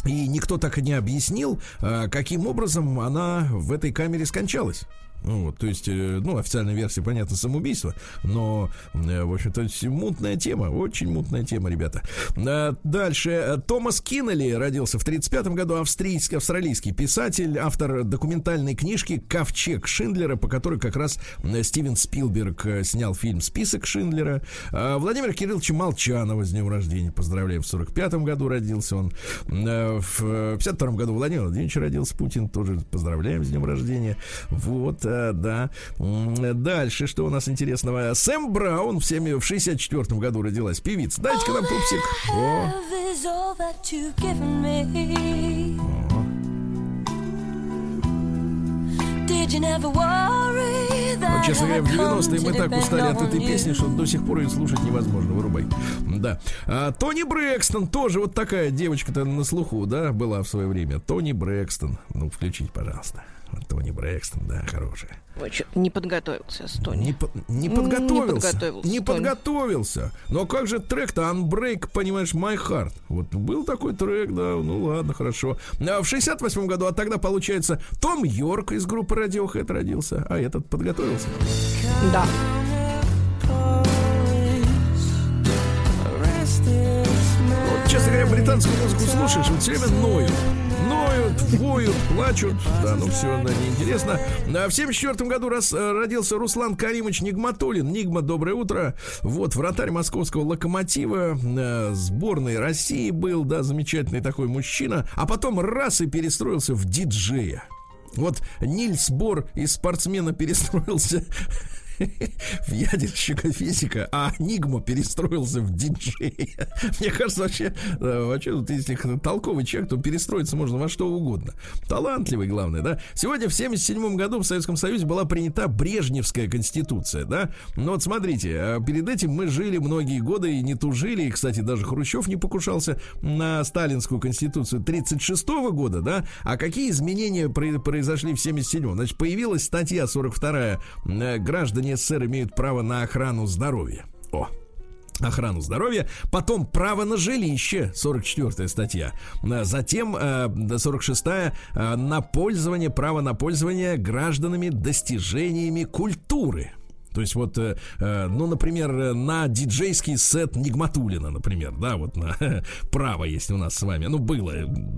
И никто так и не объяснил, э, каким образом она в этой камере скончалась. Ну, вот, то есть, э, ну, официальная версия, понятно, самоубийство, но, э, в общем-то, мутная тема, очень мутная тема, ребята. Э, дальше. Томас Киннелли родился в 1935 году, австрийский, австралийский писатель, автор документальной книжки «Ковчег Шиндлера», по которой как раз Стивен Спилберг снял фильм «Список Шиндлера». Владимир Кириллович Молчанова с днем рождения, поздравляем, в 45 году родился он. В 52 году Владимир Владимирович родился, Путин, тоже поздравляем с днем рождения. Вот, да. Дальше, что у нас интересного? Сэм Браун в, 7, в 64 году родилась певица. Дайте-ка нам пупсик. О. Ну, честно говоря, в 90-е мы так устали от этой песни, что до сих пор ее слушать невозможно. Вырубай. Да. А, Тони Брэкстон тоже вот такая девочка-то на слуху, да, была в свое время. Тони Брэкстон. Ну, включите, пожалуйста. Тони Брэкстон, да, хорошая. Вы что, не подготовился с Тони? Не, по, не подготовился. Не подготовился. Не подготовился. Но как же трек-то Unbreak, понимаешь, My Heart. Вот был такой трек, да, ну ладно, хорошо. А в 68 году, а тогда, получается, Том Йорк из группы Radiohead родился, а этот подготовился. Да. Вот, честно говоря, британскую музыку слушаешь, вот все время ноют ноют, воют, плачут. Да, ну все, да, неинтересно. А в 74 году раз, э, родился Руслан Каримович Нигматулин. Нигма, доброе утро. Вот, вратарь московского локомотива, э, сборной России был, да, замечательный такой мужчина. А потом раз и перестроился в диджея. Вот Нильс Бор из спортсмена перестроился в ядерщика физика, а Нигма перестроился в диджея. Мне кажется, вообще, э, вообще вот если толковый человек, то перестроиться можно во что угодно. Талантливый, главное, да. Сегодня в 77 году в Советском Союзе была принята Брежневская конституция, да. Но вот смотрите, э, перед этим мы жили многие годы и не тужили, и, кстати, даже Хрущев не покушался на сталинскую конституцию 36 года, да. А какие изменения произошли в 77-м? Значит, появилась статья 42 э, граждане граждане СССР имеют право на охрану здоровья. О, охрану здоровья, потом право на жилище, 44 статья, затем 46 э, на пользование, право на пользование гражданами достижениями культуры, То есть вот, э, э, ну, например, э, на диджейский сет Нигматулина, например, да, вот на право есть у нас с вами. Ну, было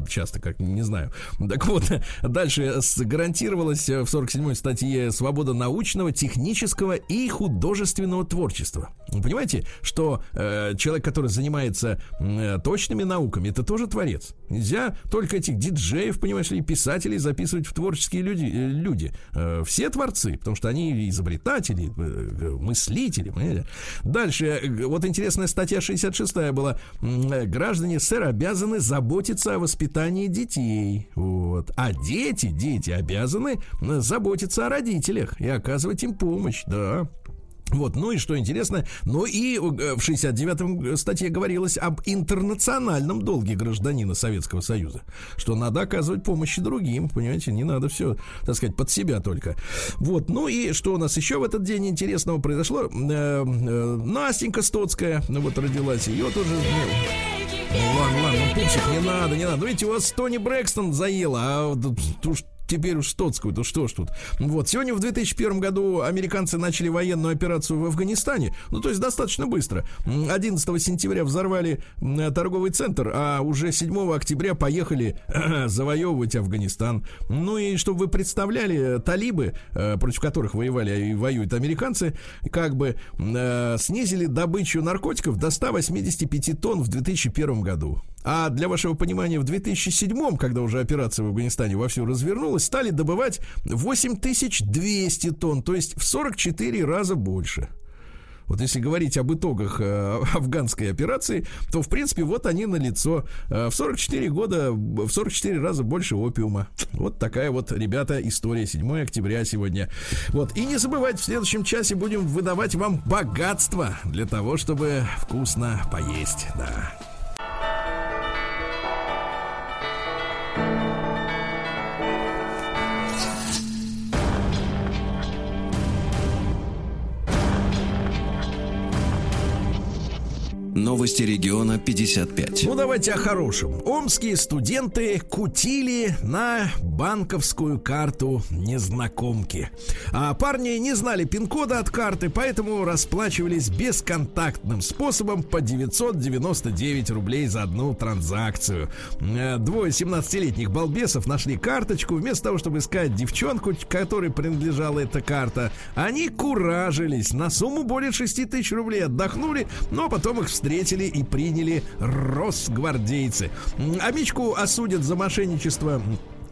часто, как не знаю. Так вот, дальше гарантировалась в 47-й статье свобода научного, технического и художественного творчества. Вы понимаете, что э, человек, который занимается э, точными науками, это тоже творец. Нельзя только этих диджеев, понимаешь ли, писателей записывать в творческие люди. Люди. Э, все творцы, потому что они изобретатели, мыслители. Понимаете? Дальше, э, вот интересная статья 66 была. Э, граждане СССР обязаны заботиться о воспитании детей. Вот. А дети, дети обязаны заботиться о родителях и оказывать им помощь, да. Вот, ну и что интересно, ну и э, в 69-м статье говорилось об интернациональном долге гражданина Советского Союза, что надо оказывать помощь другим, понимаете, не надо все, так сказать, под себя только. Вот, ну и что у нас еще в этот день интересного произошло? Э, э, Настенька Стоцкая, ну вот родилась, ее тоже... Ну, ладно, ладно, ну, пупсик, не надо, не надо. Ну, видите, у вас Тони Брэкстон заела, а уж теперь уж Стоцкую, то что ж тут. Вот, сегодня в 2001 году американцы начали военную операцию в Афганистане, ну, то есть достаточно быстро. 11 сентября взорвали торговый центр, а уже 7 октября поехали завоевывать Афганистан. Ну и чтобы вы представляли, талибы, э, против которых воевали и воюют американцы, как бы э, снизили добычу наркотиков до 185 тонн в 2001 году. А для вашего понимания, в 2007, когда уже операция в Афганистане вовсю развернулась, стали добывать 8200 тонн, то есть в 44 раза больше. Вот если говорить об итогах э, афганской операции, то, в принципе, вот они на лицо. Э, в 44 года, в 44 раза больше опиума. Вот такая вот, ребята, история. 7 октября сегодня. Вот. И не забывайте, в следующем часе будем выдавать вам богатство для того, чтобы вкусно поесть. Да. Новости региона 55. Ну, давайте о хорошем. Омские студенты кутили на банковскую карту незнакомки. А парни не знали пин-кода от карты, поэтому расплачивались бесконтактным способом по 999 рублей за одну транзакцию. Э, двое 17-летних балбесов нашли карточку. Вместо того, чтобы искать девчонку, которой принадлежала эта карта, они куражились на сумму более 6 тысяч рублей, отдохнули, но потом их встретили встретили и приняли росгвардейцы. А Мичку осудят за мошенничество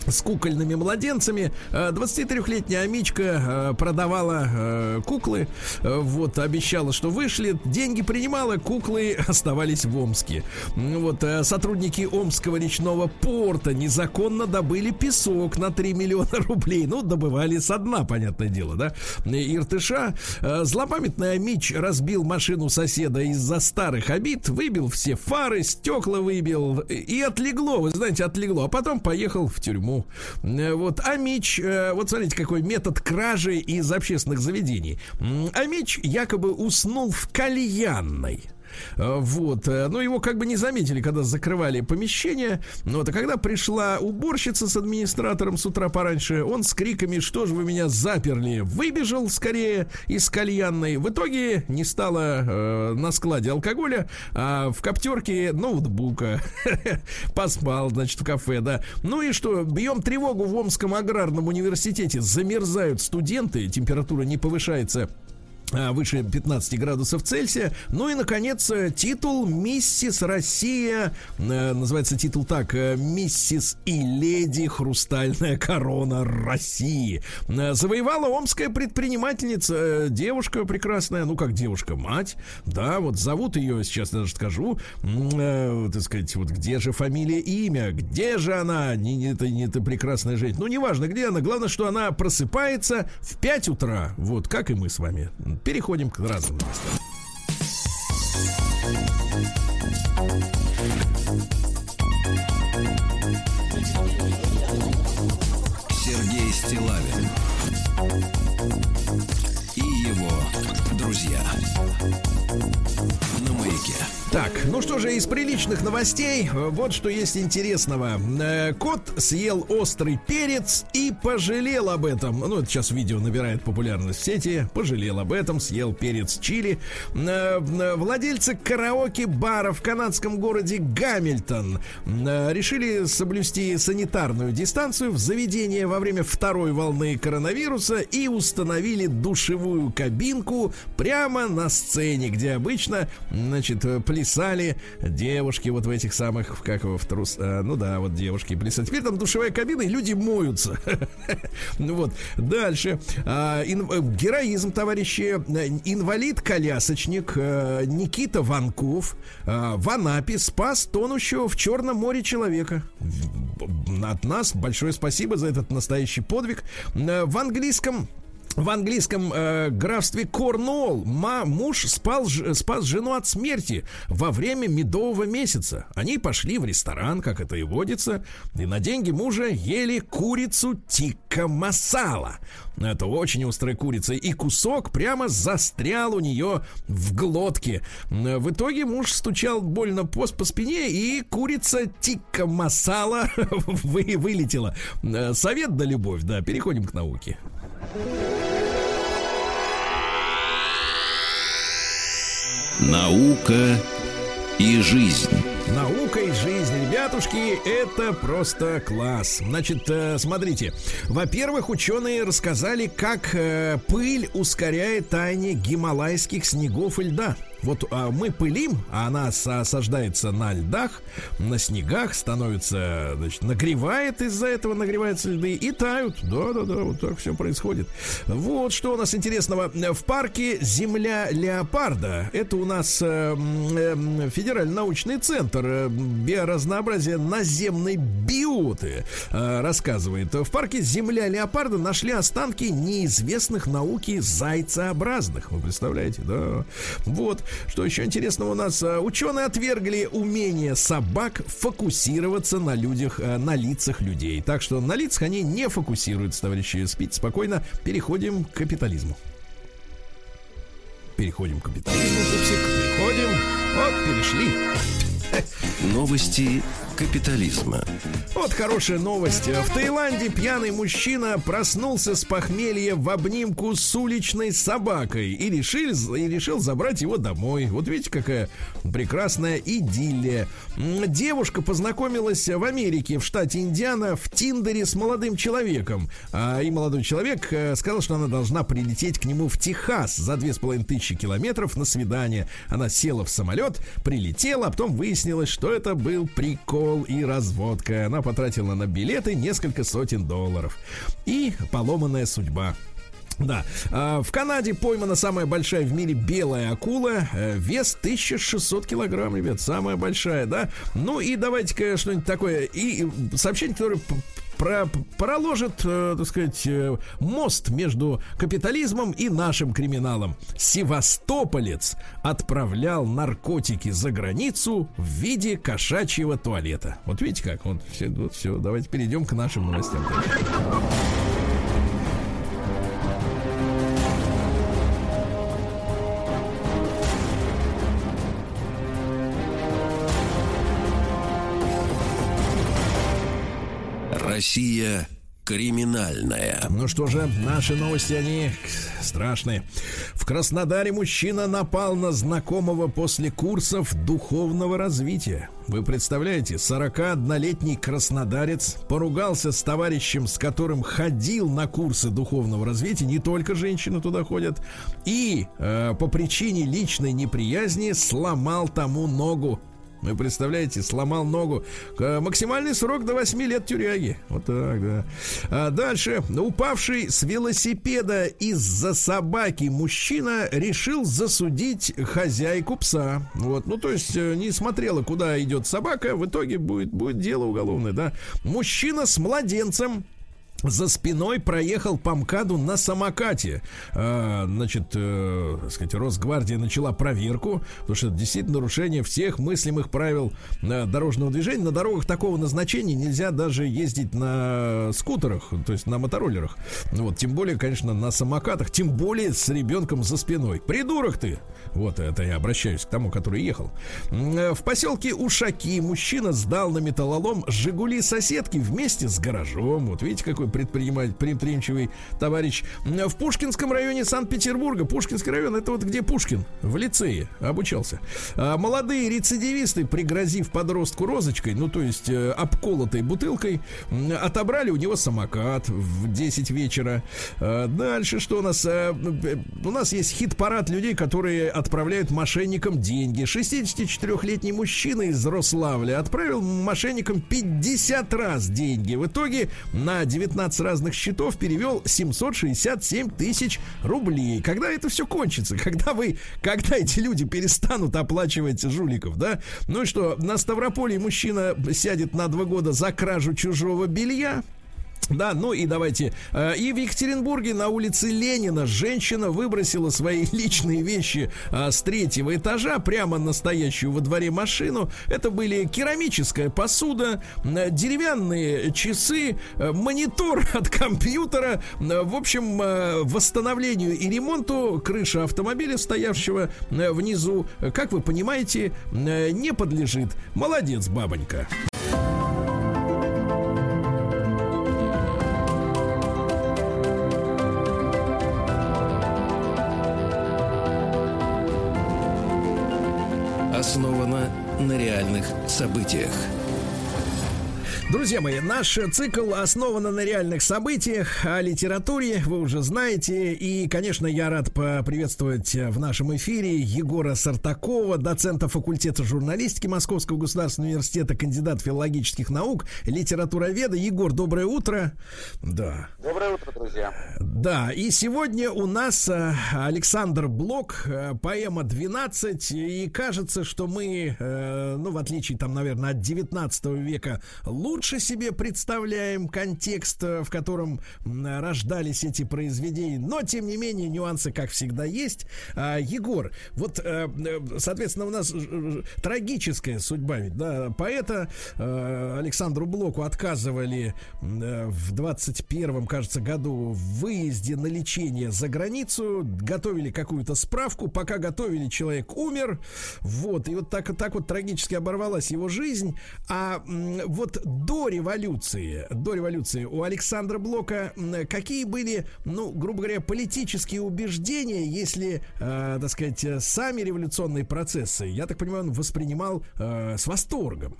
с кукольными младенцами. 23-летняя э, Амичка э, продавала э, куклы. Вот, обещала, что вышли. Деньги принимала, куклы оставались в Омске. Вот, сотрудники Омского речного порта незаконно добыли песок на 3 миллиона рублей. Ну, добывали со дна, понятное дело, да? Иртыша. Злопамятный Амич разбил машину соседа из-за старых обид, выбил все фары, стекла выбил и отлегло, вы знаете, отлегло. А потом поехал в тюрьму. Э, вот, а Мич, э, вот смотрите, какой метод кражи из общественных заведений. А Мич якобы уснул в кальянной. Э, вот. Э, но его как бы не заметили, когда закрывали помещение. Вот. А когда пришла уборщица с администратором с утра пораньше, он с криками «Что же вы меня заперли?» выбежал скорее из кальянной. В итоге не стало э, на складе алкоголя, а в коптерке ноутбука. Поспал, значит, в кафе, да. Ну и что, бьем тревогу в Омском аграрном университете. Замерзают студенты, температура не повышается выше 15 градусов Цельсия. Ну и, наконец, э, титул «Миссис Россия». Э, называется титул так. Э, «Миссис и леди Хрустальная корона России». Завоевала омская предпринимательница. Девушка прекрасная. Ну, как девушка, мать. Да, вот зовут ее, сейчас даже скажу. Э, так сказать, вот где же фамилия и имя? Где же она? Не, не, это, не это прекрасная женщина. Ну, неважно, где она. Главное, что она просыпается в 5 утра. Вот, как и мы с вами переходим к разным новостям. Сергей Стилавин и его друзья. На маяке. Так, ну что же, из приличных новостей, э, вот что есть интересного. Э, Кот съел острый перец и пожалел об этом. Ну, это сейчас видео набирает популярность в сети. Пожалел об этом, съел перец чили. Э, Владельцы караоке-бара в канадском городе Гамильтон решили соблюсти санитарную дистанцию в заведении во время второй волны коронавируса и установили душевую кабинку прямо на сцене, где обычно, значит, э, плясали девушки вот в этих самых, как его, в трус... а, ну да, вот девушки плясали. Теперь там душевая кабина, и люди моются. Ну вот, дальше. А, э, Героизм, товарищи. Инвалид-колясочник э, Никита Ванков в Анапе спас тонущего в Черном море человека. От нас большое спасибо за этот настоящий подвиг. В английском в английском э, графстве Корнуолл ма, муж спал, ж- спас жену от смерти во время медового месяца. Они пошли в ресторан, как это и водится, и на деньги мужа ели курицу тикка масала. Это очень острая курица, и кусок прямо застрял у нее в глотке. В итоге муж стучал больно по, по спине, и курица тикка масала вы, вылетела. Э, Совет да любовь, да, переходим к науке. Наука и жизнь. Наука и жизнь, ребятушки, это просто класс. Значит, э, смотрите. Во-первых, ученые рассказали, как э, пыль ускоряет таяние гималайских снегов и льда. Вот а, мы пылим, а она осаждается на льдах, на снегах, становится, значит, нагревает из-за этого, нагреваются льды и тают. Да-да-да, вот так все происходит. Вот что у нас интересного. В парке Земля Леопарда, это у нас э, э, федеральный научный центр э, биоразнообразия наземной биоты, э, рассказывает. В парке Земля Леопарда нашли останки неизвестных науки зайцеобразных. Вы представляете, да? Вот. Что еще интересного у нас? э, Ученые отвергли умение собак фокусироваться на людях, э, на лицах людей. Так что на лицах они не фокусируются, товарищи. Спите спокойно. Переходим к капитализму. Переходим к капитализму, пупсик. Переходим. Вот, перешли. Новости капитализма. Вот хорошая новость. В Таиланде пьяный мужчина проснулся с похмелья в обнимку с уличной собакой и решил, и решил забрать его домой. Вот видите, какая прекрасная идиллия. Девушка познакомилась в Америке, в штате Индиана, в Тиндере с молодым человеком. А, и молодой человек э, сказал, что она должна прилететь к нему в Техас за две с половиной тысячи километров на свидание. Она села в самолет, прилетела, а потом выяснилось, что это был прикол и разводка. Она потратила на билеты несколько сотен долларов. И поломанная судьба. Да, А, в Канаде поймана самая большая в мире белая акула, Э, вес 1600 килограмм, ребят, самая большая, да. Ну и давайте-ка что-нибудь такое, и сообщение, которое про, проложит, э, так сказать, э, мост между капитализмом и нашим криминалом. Севастополец отправлял наркотики за границу в виде кошачьего туалета. Вот видите как? Вот все, вот все. Давайте перейдем к нашим новостям. Россия криминальная. Ну что же, наши новости, они страшные. В Краснодаре мужчина напал на знакомого после курсов духовного развития. Вы представляете, 41-летний краснодарец поругался с товарищем, с которым ходил на курсы духовного развития, не только женщины туда ходят, и э, по причине личной неприязни сломал тому ногу. Вы представляете, сломал ногу. Максимальный срок до 8 лет тюряги. Вот так, да. А дальше. Упавший с велосипеда из-за собаки мужчина решил засудить хозяйку пса. Вот. Ну, то есть, э, не смотрела, куда идет собака. В итоге будет, будет дело уголовное, да. Мужчина с младенцем за спиной проехал по МКАДу на самокате. А, значит, э, так сказать, Росгвардия начала проверку, потому что это действительно нарушение всех мыслимых правил э, дорожного движения. На дорогах такого назначения нельзя даже ездить на скутерах, то есть на мотороллерах. Вот, тем более, конечно, на самокатах, тем более с ребенком за спиной. Придурок ты! Вот это я обращаюсь к тому, который ехал. Э, в поселке Ушаки мужчина сдал на металлолом Жигули соседки вместе с гаражом. Вот видите, какой предприниматель, предприимчивый товарищ. В Пушкинском районе Санкт-Петербурга. Пушкинский район это вот где Пушкин в лицее обучался. А молодые рецидивисты, пригрозив подростку розочкой, ну то есть э, обколотой бутылкой, отобрали у него самокат в 10 вечера. А дальше что у нас? А, у нас есть хит-парад людей, которые отправляют мошенникам деньги. 64-летний мужчина из Рославля отправил мошенникам 50 раз деньги. В итоге на 19 разных счетов перевел 767 тысяч рублей. Когда это все кончится? Когда вы, когда эти люди перестанут оплачивать жуликов, да? Ну и что, на Ставрополе мужчина сядет на два года за кражу чужого белья, да, ну и давайте. Э, и в Екатеринбурге на улице Ленина женщина выбросила свои личные вещи э, с третьего этажа прямо на стоящую во дворе машину. Это были керамическая посуда, э, деревянные часы, монитор от компьютера. В общем, восстановлению и ремонту крыша автомобиля, стоявшего внизу, как вы понимаете, не подлежит. Молодец, бабонька. Событиях. Друзья мои, наш цикл основан на реальных событиях, о литературе, вы уже знаете. И, конечно, я рад поприветствовать в нашем эфире Егора Сартакова, доцента факультета журналистики Московского государственного университета, кандидат филологических наук, литературоведа. Егор, доброе утро. Да. Доброе утро, друзья. Да, и сегодня у нас э, Александр Блок, э, поэма «12». И кажется, что мы, э, ну, в отличие, там, наверное, от 19 века, лучше лучше себе представляем контекст, э, в котором рождались эти произведения. Но, тем не менее, нюансы, как всегда, есть. А, Егор, вот, э, э, соответственно, у нас трагическая судьба ведь, да, поэта Александру Блоку отказывали в 21-м, кажется, году в выезде на лечение за границу, готовили какую-то справку, пока готовили, человек умер, вот, и вот так, так вот трагически оборвалась его жизнь, а вот до революции, до революции у Александра Блока какие были, ну, грубо говоря, политические убеждения, если, э, так сказать, сами революционные процессы, я так понимаю, он воспринимал э, с восторгом?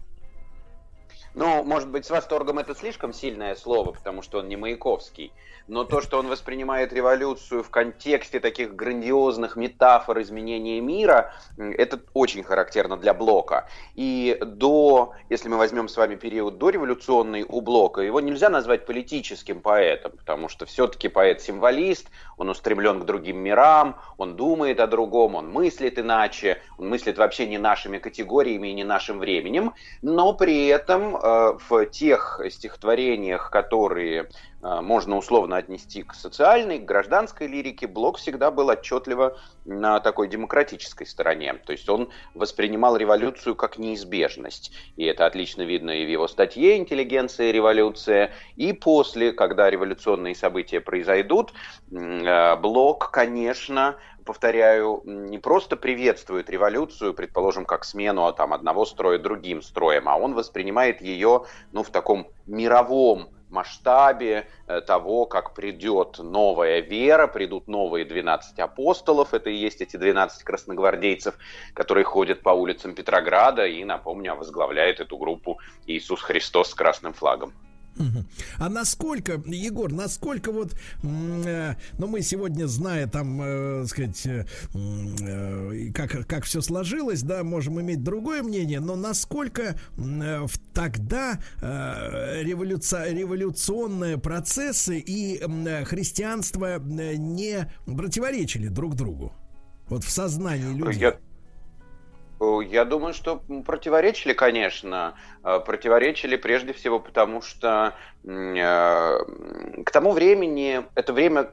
Ну, может быть, с восторгом это слишком сильное слово, потому что он не Маяковский но то, что он воспринимает революцию в контексте таких грандиозных метафор изменения мира, это очень характерно для Блока. И до, если мы возьмем с вами период дореволюционный у Блока, его нельзя назвать политическим поэтом, потому что все-таки поэт-символист, он устремлен к другим мирам, он думает о другом, он мыслит иначе, он мыслит вообще не нашими категориями и не нашим временем, но при этом э, в тех стихотворениях, которые можно условно отнести к социальной, к гражданской лирике, Блок всегда был отчетливо на такой демократической стороне. То есть он воспринимал революцию как неизбежность. И это отлично видно и в его статье «Интеллигенция и революция». И после, когда революционные события произойдут, а, Блок, конечно, повторяю, не просто приветствует революцию, предположим, как смену а там, одного строя другим строем, а он воспринимает ее ну, в таком мировом масштабе э, того, как придет новая вера, придут новые 12 апостолов, это и есть эти 12 красногвардейцев, которые ходят по улицам Петрограда, и, напомню, возглавляет эту группу Иисус Христос с красным флагом. А насколько, Егор, насколько вот, э, ну мы сегодня, зная там, э, сказать, э, э, как, как все сложилось, да, можем иметь другое мнение, но насколько э, тогда э, революция, революционные процессы и э, христианство э, не противоречили друг другу? Вот в сознании людей. Я, я думаю, что противоречили, конечно. Э, противоречили прежде всего потому, что э, тому времени это время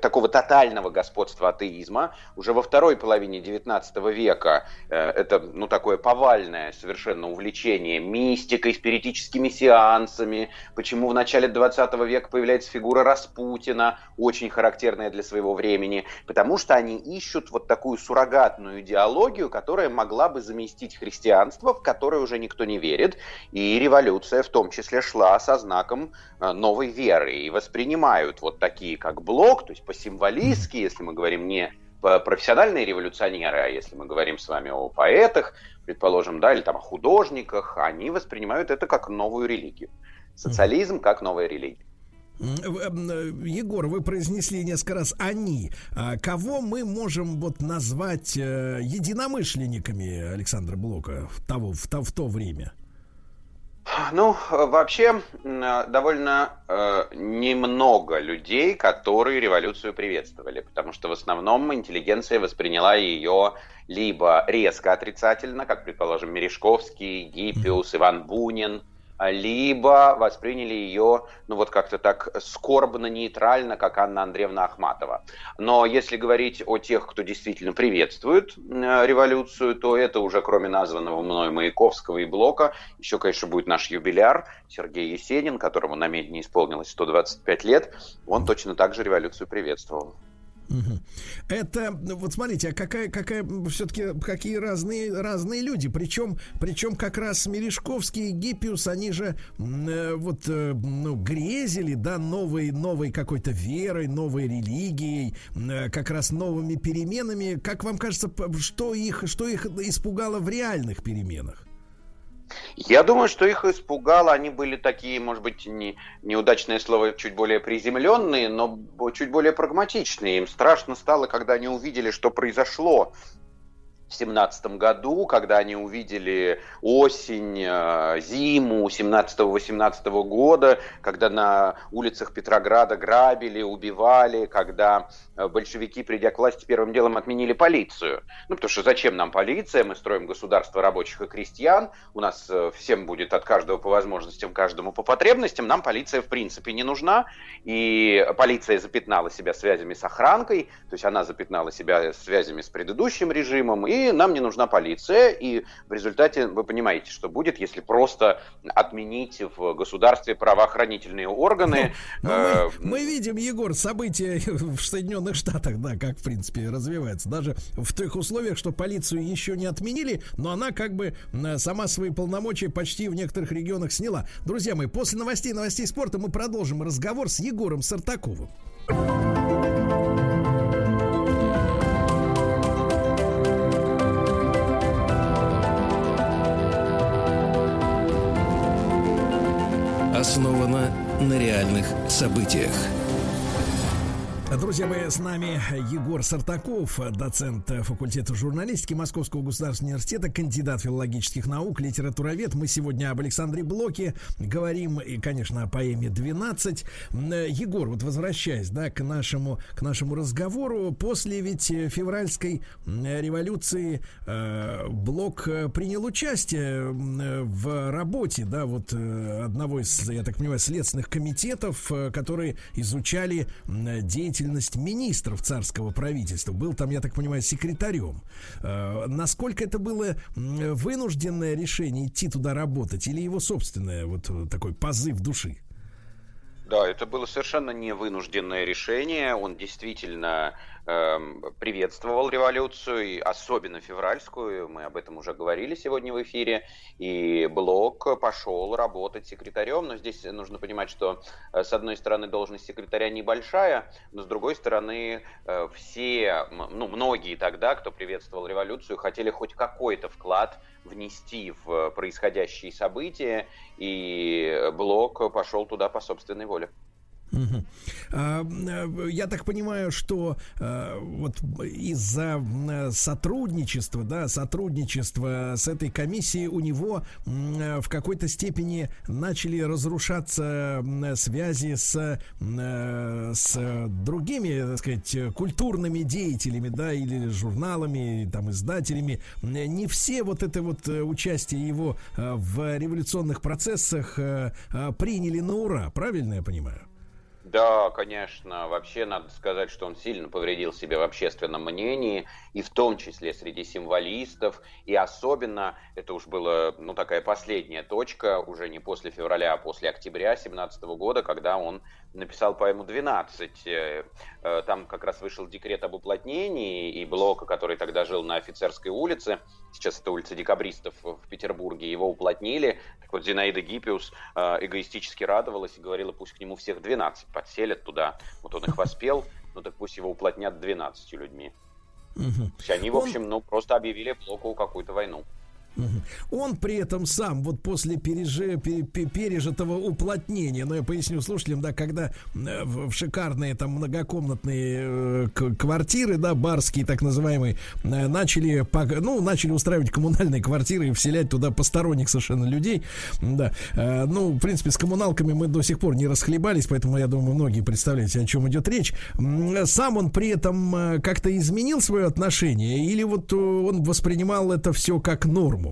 такого тотального господства атеизма. Уже во второй половине XIX века э, это ну, такое повальное совершенно увлечение мистикой, спиритическими сеансами. Почему в начале XX века появляется фигура Распутина, очень характерная для своего времени. Потому что они ищут вот такую суррогатную идеологию, которая могла бы заместить христианство, в которое уже никто не верит. И революция в том числе шла со знаком э, новой веры. И воспринимают вот такие, как Блок, то есть по-символистски, если мы говорим не профессиональные революционеры, а если мы говорим с вами о поэтах, предположим, да, или там о художниках, они воспринимают это как новую религию. Социализм как новая религия. Э, Егор, вы произнесли несколько раз они. А кого мы можем вот назвать э, единомышленниками Александра Блока в, того, в, то, в то время? Ну, вообще, довольно э, немного людей, которые революцию приветствовали, потому что в основном интеллигенция восприняла ее либо резко отрицательно, как, предположим, Мережковский, Гиппиус, Иван Бунин – либо восприняли ее, ну вот как-то так скорбно, нейтрально, как Анна Андреевна Ахматова. Но если говорить о тех, кто действительно приветствует э, революцию, то это уже кроме названного мной Маяковского и Блока, еще, конечно, будет наш юбиляр Сергей Есенин, которому на медне исполнилось 125 лет, он точно так же революцию приветствовал. Это, вот смотрите, а какая, какая, все-таки, какие разные, разные люди. Причем, причем как раз Мережковский и Гиппиус, они же э, вот, э, ну, грезили, да, новой, новой какой-то верой, новой религией, э, как раз новыми переменами. Как вам кажется, что их, что их испугало в реальных переменах? Я думаю, что их испугало, они были такие, может быть, не, неудачное слово, чуть более приземленные, но чуть более прагматичные. Им страшно стало, когда они увидели, что произошло в семнадцатом году, когда они увидели осень, э, зиму 17-18 года, когда на улицах Петрограда грабили, убивали, когда э, большевики, придя к власти, первым делом отменили полицию. Ну, потому что зачем нам полиция? Мы строим государство рабочих и крестьян, у нас э, всем будет от каждого по возможностям, каждому по потребностям, нам полиция в принципе не нужна, и полиция запятнала себя связями с охранкой, то есть она запятнала себя связями с предыдущим режимом, и нам не нужна полиция, и в результате вы понимаете, что будет, если просто отменить в государстве правоохранительные органы. Ну, э, мы, мы видим, Егор, события в Соединенных Штатах, да, как в принципе развивается. Даже в тех условиях, что полицию еще не отменили, но она как бы сама свои полномочия почти в некоторых регионах сняла. Друзья мои, после новостей новостей спорта мы продолжим разговор с Егором Сартаковым. Основана на реальных событиях. Друзья мои, с нами Егор Сартаков, доцент факультета журналистики Московского государственного университета, кандидат филологических наук, литературовед. Мы сегодня об Александре Блоке говорим и, конечно, о поэме «12». Егор, вот возвращаясь, да, к нашему, к нашему разговору, после ведь февральской революции э, Блок принял участие в работе, да, вот э, одного из, я так понимаю, следственных комитетов, э, которые изучали деятельность деятельность министров царского правительства. Был там, я так понимаю, секретарем. Э, насколько это было вынужденное решение идти туда работать или его собственное вот такой позыв души? Да, это было совершенно невынужденное решение. Он действительно приветствовал революцию, и особенно февральскую, мы об этом уже говорили сегодня в эфире, и Блок пошел работать секретарем, но здесь нужно понимать, что э, с одной стороны должность секретаря небольшая, но с другой стороны э, все, ну многие тогда, кто приветствовал революцию, хотели хоть какой-то вклад внести в происходящие события, и Блок пошел туда по собственной воле. Угу. А, э, я так понимаю, что а, вот из-за сотрудничества, да, сотрудничества с этой комиссией у него в какой-то степени начали разрушаться связи с, с другими, так сказать, культурными деятелями, да, или журналами, там, издателями. Не все вот это вот участие его в революционных процессах приняли на ура, правильно я понимаю? Да, конечно. Вообще надо сказать, что он сильно повредил себе в общественном мнении, и в том числе среди символистов, и особенно, это уж была, ну, такая последняя точка, уже не после февраля, а после октября 17 года, когда он написал поэму «12». Э, э, там как раз вышел декрет об уплотнении, и Блока, который тогда жил на Офицерской улице, сейчас это улица декабристов в Петербурге, его уплотнили. Так вот, Зинаида Гиппиус э, эгоистически радовалась и говорила, пусть к нему всех 12 подселят туда. Вот он их воспел, ну так пусть его уплотнят 12 людьми. Угу. Они, в общем, ну, просто объявили Блоку какую-то войну. Он при этом сам, вот после пережи, пережитого уплотнения, но ну, я поясню слушателям, да, когда э, в шикарные там многокомнатные э, квартиры, да, барские так называемые, э, начали, ну, начали устраивать коммунальные квартиры и вселять туда посторонних совершенно людей, да, ну, в принципе, с коммуналками мы до сих пор не расхлебались, поэтому, я думаю, многие представляете, о чем идет речь. Сам он при этом как-то изменил свое отношение или вот он воспринимал это все как норму?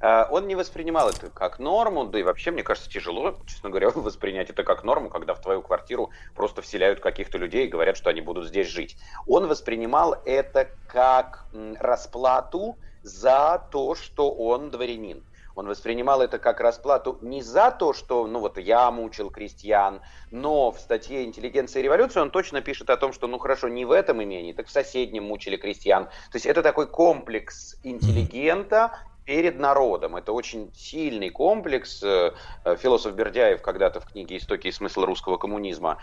Э, он не воспринимал это как норму, да и вообще, мне кажется, тяжело, честно говоря, воспринять это как норму, когда в твою квартиру просто вселяют каких-то людей и говорят, что они будут здесь жить. Он воспринимал это как расплату за то, что он дворянин. Он воспринимал это как расплату не за то, что, ну вот я мучил крестьян, но в статье «Интеллигенция и революция» он точно пишет о том, что, ну хорошо, не в этом имении, так в соседнем мучили крестьян. То есть это такой комплекс интеллигента перед народом. Это очень сильный комплекс. Э, э, философ Бердяев когда-то в книге «Истоки и смысл русского коммунизма»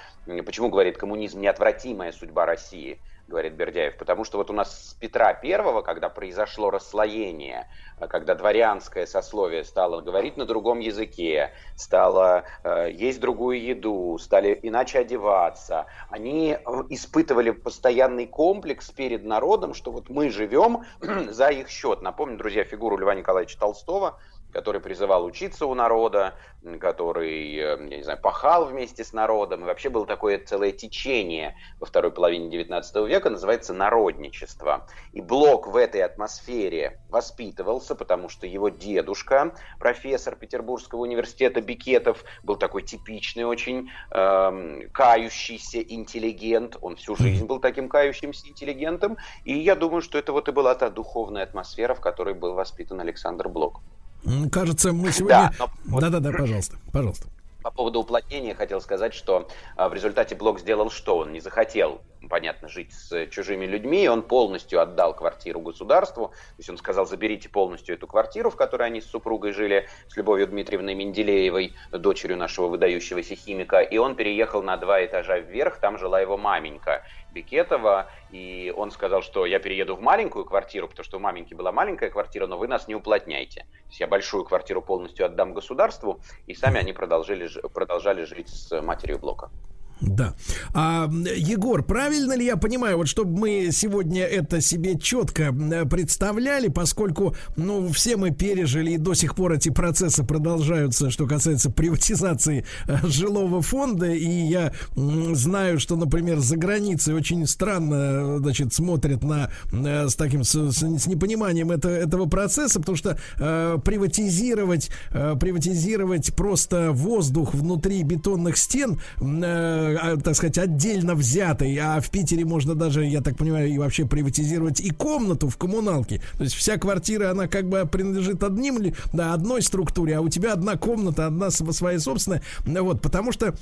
почему говорит «коммунизм – неотвратимая судьба России», говорит Бердяев, потому что вот у нас с Петра Первого, когда произошло расслоение, э, когда дворянское сословие стало говорить на другом языке, стало э, есть другую еду, стали иначе одеваться, они испытывали постоянный комплекс перед народом, что вот мы живем за их счет. Напомню, друзья, фигуру Льва Николаевича Толстого, который призывал учиться у народа, который, э, я не знаю, пахал вместе с народом. И вообще было такое целое течение во второй половине XIX века, называется народничество. И Блок в этой атмосфере воспитывался, потому что его дедушка, профессор Петербургского университета Бикетов, был такой типичный, очень э, кающийся интеллигент. Он всю жизнь был таким кающимся интеллигентом. И я думаю, что это вот и была та духовная атмосфера, в которой был воспитан Александр Блок. Кажется, мы сегодня... Да-да-да, пожалуйста, пожалуйста. По поводу уплотнения хотел сказать, что а, в результате Блок сделал что? Он не захотел, понятно, жить с чужими людьми, он полностью отдал квартиру государству, то есть он сказал, заберите полностью эту квартиру, в которой они с супругой жили, с Любовью Дмитриевной Менделеевой, дочерью нашего выдающегося химика, и он переехал на два этажа вверх, там жила его маменька. Бекетова, и он сказал, что я перееду в маленькую квартиру, потому что у маменьки была маленькая квартира, но вы нас не уплотняйте. То есть я большую квартиру полностью отдам государству, и сами они продолжали, продолжали жить с матерью Блока. Да. А, Егор, правильно ли я понимаю, вот чтобы мы сегодня это себе четко представляли, поскольку, ну, все мы пережили и до сих пор эти процессы продолжаются, что касается приватизации э, жилого фонда, и я знаю, что, например, за границей очень странно, значит, смотрят на э, с таким с, с непониманием это, этого процесса, потому что э, приватизировать э, приватизировать просто воздух внутри бетонных стен э, так сказать, отдельно взятый, а в Питере можно даже, я так понимаю, и вообще приватизировать и комнату в коммуналке. То есть вся квартира, она как бы принадлежит одним, да, одной структуре, а у тебя одна комната, одна своя собственная. Вот, потому что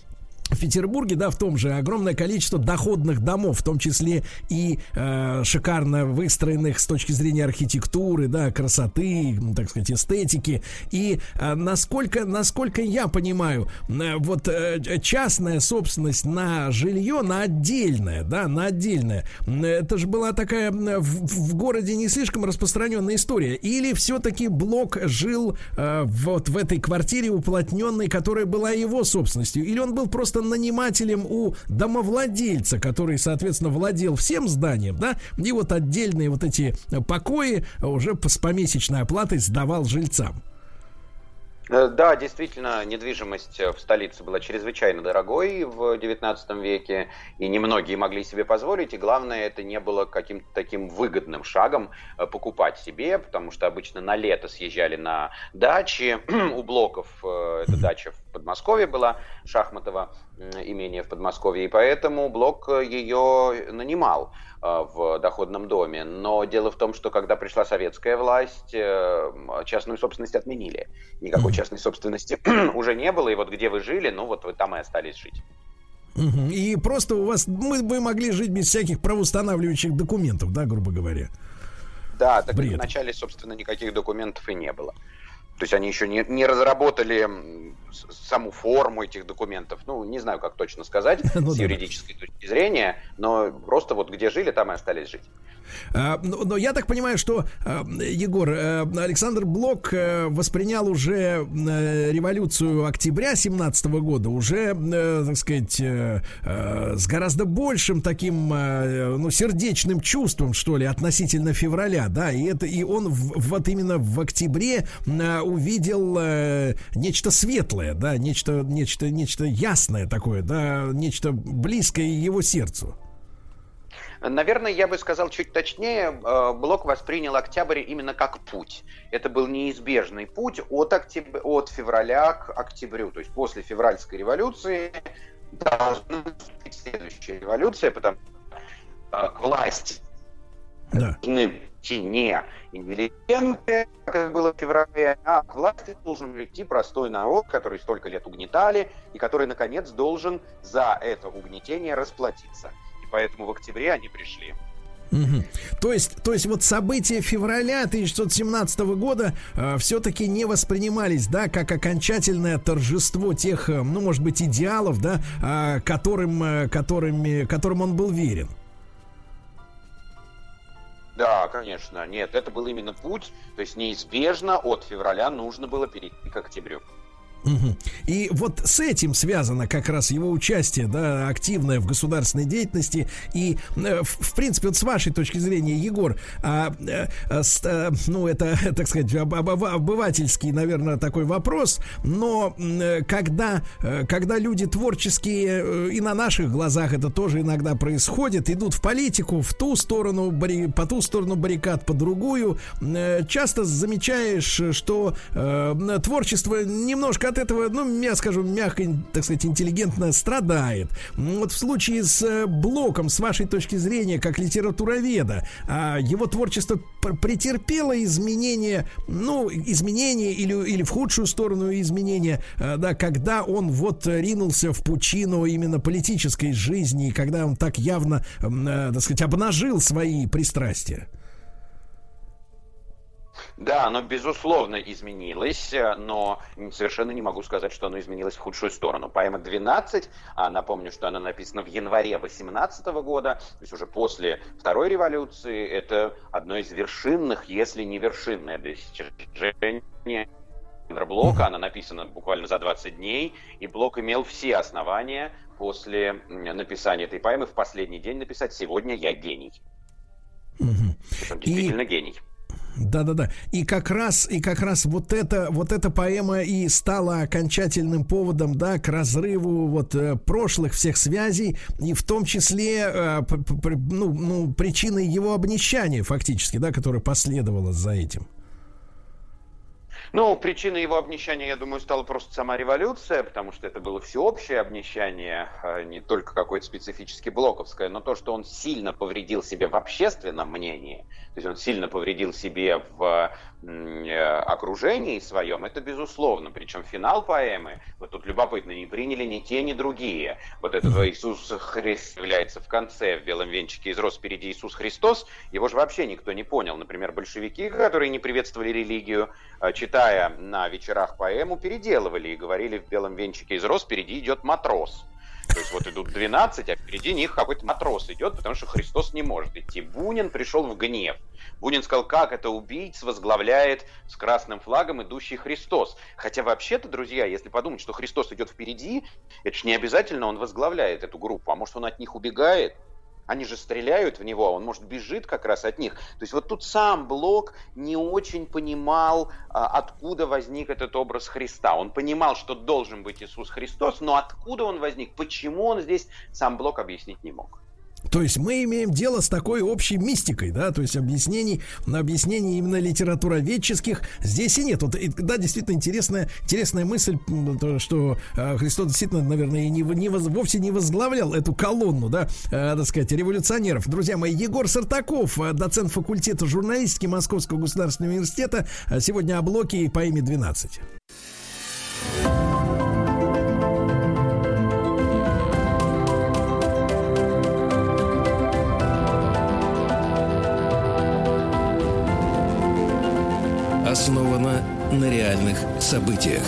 в Петербурге, да, в том же огромное количество доходных домов, в том числе и э, шикарно выстроенных с точки зрения архитектуры, да, красоты, так сказать, эстетики. И э, насколько, насколько я понимаю, э, вот э, частная собственность на жилье, на отдельное, да, на отдельное, это же была такая в, в городе не слишком распространенная история. Или все-таки Блок жил э, вот в этой квартире уплотненной, которая была его собственностью, или он был просто просто нанимателем у домовладельца, который, соответственно, владел всем зданием, да, и вот отдельные вот эти покои уже с помесячной оплатой сдавал жильцам. Э, да, действительно, недвижимость в столице была чрезвычайно дорогой в XIX веке, и немногие могли себе позволить, и главное, это не было каким-то таким выгодным шагом э, покупать себе, потому что обычно на лето съезжали на дачи, у Блоков, э, это дача в Подмосковье была, Шахматова, имение в Подмосковье, и поэтому Блок ее нанимал в доходном доме. Но дело в том, что когда пришла советская власть, частную собственность отменили. Никакой частной собственности уже не было, и вот где вы жили, ну вот вы там и остались жить. И просто у вас мы бы могли жить без всяких правоустанавливающих документов, да, грубо говоря. Да, так Бред. вначале, собственно, никаких документов и не было. То есть они еще не, не разработали саму форму этих документов. Ну, не знаю, как точно сказать ну, с юридической да. точки зрения, но просто вот где жили, там и остались жить. А, но, но я так понимаю, что а, Егор э, Александр Блок э, воспринял уже э, революцию октября 17 года уже, так сказать, с гораздо большим таким, ну, сердечным чувством, что ли, относительно февраля, да, и это и он в, вот именно в октябре увидел нечто светлое, да, нечто, нечто, нечто ясное такое, да, нечто близкое его сердцу. Наверное, я бы сказал чуть точнее, э, Блок воспринял октябрь именно как путь. Это был неизбежный путь от, октяб... от февраля к октябрю. То есть после февральской революции должна быть следующая революция, потому что э, к власти да. должны не интеллигенты, как было в феврале, а к власти должен прийти простой народ, который столько лет угнетали, и который, наконец, должен за это угнетение расплатиться поэтому в октябре они пришли. Угу. То есть, то есть вот события февраля 1917 года э, все-таки не воспринимались, да, как окончательное торжество тех, э, ну, может быть, идеалов, да, э, которым, э, которыми, которым он был верен. Да, конечно. Нет, это был именно путь. То есть неизбежно от февраля нужно было перейти к октябрю. И вот с этим связано как раз его участие, да, активное в государственной деятельности. И, э, в, принципе, вот с вашей точки зрения, Егор, а, а, ну, это, так сказать, об, об, обывательский, наверное, такой вопрос, но когда, когда люди творческие, и на наших глазах это тоже иногда происходит, идут в политику, в ту сторону, по ту сторону баррикад, по другую, часто замечаешь, что творчество немножко от этого, ну, я скажу, мягко, так сказать, интеллигентно страдает. Вот в случае с э, Блоком, с вашей точки зрения, как литературоведа, а, его творчество претерпело изменения, ну, изменения или, или в худшую сторону изменения, э, да, когда он вот ринулся в пучину именно политической жизни, когда он так явно, э, так сказать, обнажил свои пристрастия. Да, оно безусловно изменилось, э, но совершенно не могу сказать, что оно изменилось в худшую сторону. Поэма 12, а напомню, что она написана в январе 18 года, то есть уже после Второй революции, это одно из вершинных, если не вершинное достижение Блока, она написана буквально за 20 дней, и Блок имел все основания после написания этой поэмы в последний день написать «Сегодня я гений». Угу. Он действительно и... гений. Да-да-да. И как раз, и как раз вот эта, вот эта поэма и стала окончательным поводом, да, к разрыву вот э, прошлых всех связей, и в том числе, э, ну, ну, причиной его обнищания фактически, да, которое последовало за этим. Ну, причиной его обнищания, я думаю, стала просто сама революция, потому что это было всеобщее обнищание, а не только какое-то специфически блоковское, но то, что он сильно повредил себе в общественном мнении, то есть он сильно повредил себе в окружении своем, это безусловно. Причем финал поэмы, вот тут любопытно, не приняли ни те, ни другие. Вот этого Иисус Христ является в конце, в белом венчике из роз впереди Иисус Христос, его же вообще никто не понял. Например, большевики, которые не приветствовали религию, э, читая на вечерах поэму, переделывали и говорили в белом венчике из роз впереди идет матрос. То есть вот идут 12, а впереди них какой-то матрос идет, потому что Христос не может идти. Бунин пришел в гнев. Бунин сказал, как это убийц возглавляет с красным флагом идущий Христос. Хотя вообще-то, друзья, если подумать, что Христос идет впереди, это же не обязательно он возглавляет эту группу, а может он от них убегает. Они же стреляют в него, а он, может, бежит как раз от них. То есть вот тут сам Блок не очень понимал, а, откуда возник этот образ Христа. Он понимал, что должен быть Иисус Христос, но откуда он возник, почему он здесь, сам Блок объяснить не мог. То есть мы имеем дело с такой общей мистикой, да, то есть объяснений, объяснений именно литературоведческих здесь и нет. Вот, и, да, действительно интересная, интересная мысль, то, что э, Христос действительно, наверное, не, не воз, вовсе не возглавлял эту колонну, да, э, так сказать, революционеров. Друзья мои, Егор Сартаков, э, доцент факультета журналистики Московского государственного университета, э, сегодня о блоке по имени 12. Реальных событиях.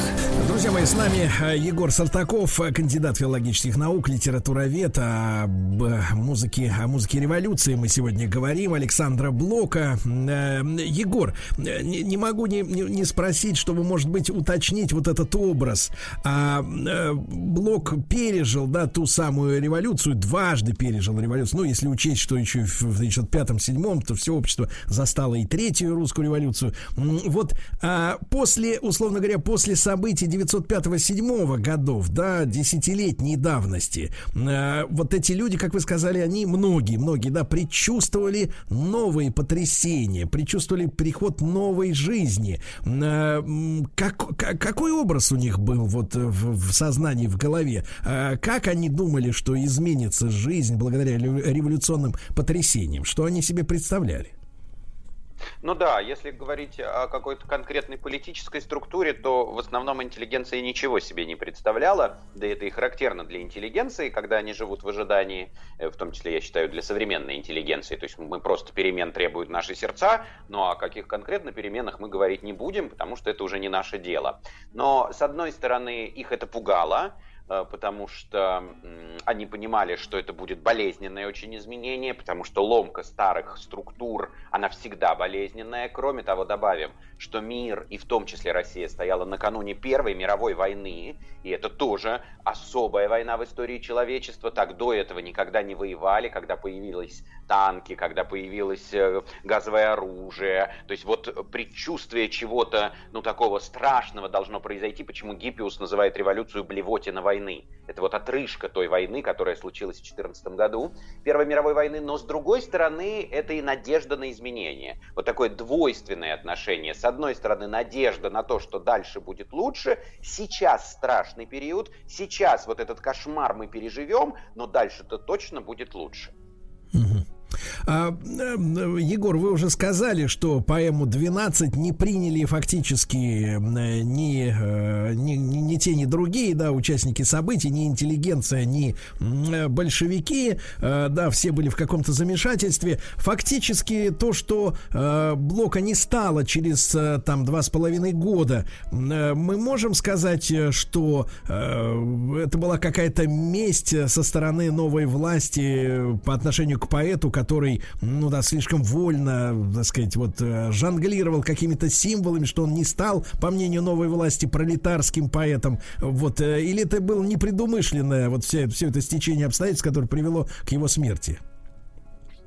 Друзья мои, с нами э, Егор Сартаков, э, кандидат филологических наук, литературовед. Об э, музыке, о музыке революции мы сегодня говорим. Александра Блока. Егор, не, могу не, не спросить, чтобы, может быть, уточнить вот этот образ. А, Блок пережил, да, ту самую революцию, дважды пережил революцию. Ну, если учесть, что еще в 1905-1907, то все общество застало и третью русскую революцию. Вот а, после, условно говоря, после событий 905-7 годов, да, десятилетней давности, э, вот эти люди, как вы сказали, они многие, многие, да, предчувствовали новые потрясения, предчувствовали приход новой жизни. Э, как, как, какой образ у них был вот в, в сознании, в голове? Э, как они думали, что изменится жизнь благодаря революционным потрясениям? Что они себе представляли? Ну да, если говорить о какой-то конкретной политической структуре, то в основном интеллигенция ничего себе не представляла, да это и характерно для интеллигенции, когда они живут в ожидании, э, в том числе, я считаю, для современной интеллигенции, то есть мы просто перемен требуют наши сердца, но о каких конкретно переменах мы говорить не будем, потому что это уже не наше дело. Но, с одной стороны, их это пугало, потому что они понимали, что это будет болезненное очень изменение, потому что ломка старых структур, она всегда болезненная. Кроме того, добавим, что мир, и в том числе Россия, стояла накануне Первой мировой войны, и это тоже особая война в истории человечества. Так до этого никогда не воевали, когда появились танки, когда появилось э, газовое оружие. То есть вот предчувствие чего-то, ну, такого страшного должно произойти, почему Гиппиус называет революцию блевотина войны войны. Это вот отрыжка той войны, которая случилась в 2014 году, Первой мировой войны, но с другой стороны, это и надежда на изменения. Вот такое двойственное отношение. С одной стороны, надежда на то, что дальше будет лучше. Сейчас страшный период, сейчас вот этот кошмар мы переживем, но дальше-то точно будет лучше. Угу. А, э, Егор, вы уже сказали, что поэму 12 не приняли фактически э, ни, э, ни, ни, ни те, ни другие, да, участники событий, ни интеллигенция, ни большевики, да, все были в каком-то замешательстве. Фактически то, что блока не стало через там два с половиной года, мы можем сказать, что это была какая-то месть со стороны новой власти по отношению к поэту, который, ну да, слишком вольно, так сказать, вот э, жонглировал какими-то символами, что он не стал, по мнению новой власти, пролетарским поэтом. Вот, э, или это было непредумышленное, вот все, все это стечение обстоятельств, которое привело к его смерти?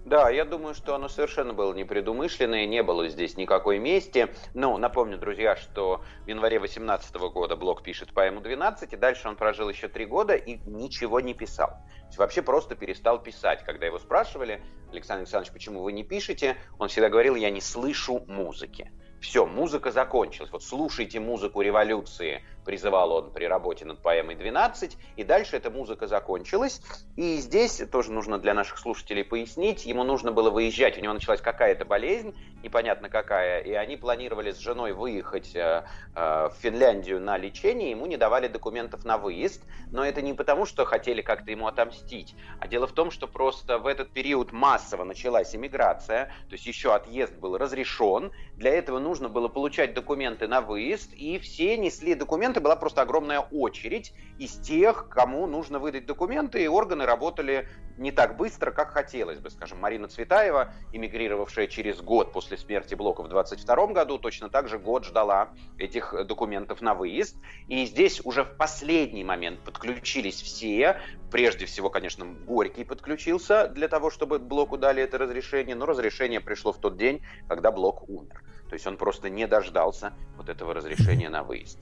Да, я думаю, что оно совершенно было непредумышленное, не было здесь никакой мести. Ну, напомню, друзья, что в январе 2018 года Блок пишет поэму «12», и дальше он прожил еще три года и ничего не писал. Вообще просто перестал писать. Когда его спрашивали, Александр Александрович, почему вы не пишете, он всегда говорил, я не слышу музыки. Все, музыка закончилась. Вот слушайте музыку революции, призывал он при работе над поэмой 12, и дальше эта музыка закончилась. И здесь тоже нужно для наших слушателей пояснить, ему нужно было выезжать, у него началась какая-то болезнь, непонятно какая, и они планировали с женой выехать э, э, в Финляндию на лечение, ему не давали документов на выезд, но это не потому, что хотели как-то ему отомстить, а дело в том, что просто в этот период массово началась иммиграция, то есть еще отъезд был разрешен, для этого нужно было получать документы на выезд, и все несли документы, была просто огромная очередь из тех, кому нужно выдать документы, и органы работали не так быстро, как хотелось бы. Скажем, Марина Цветаева, эмигрировавшая через год после смерти Блока в 22 году, точно так же год ждала этих документов на выезд. И здесь уже в последний момент подключились все. Прежде всего, конечно, Горький подключился для того, чтобы Блоку дали это разрешение, но разрешение пришло в тот день, когда Блок умер. То есть он просто не дождался вот этого разрешения на выезд.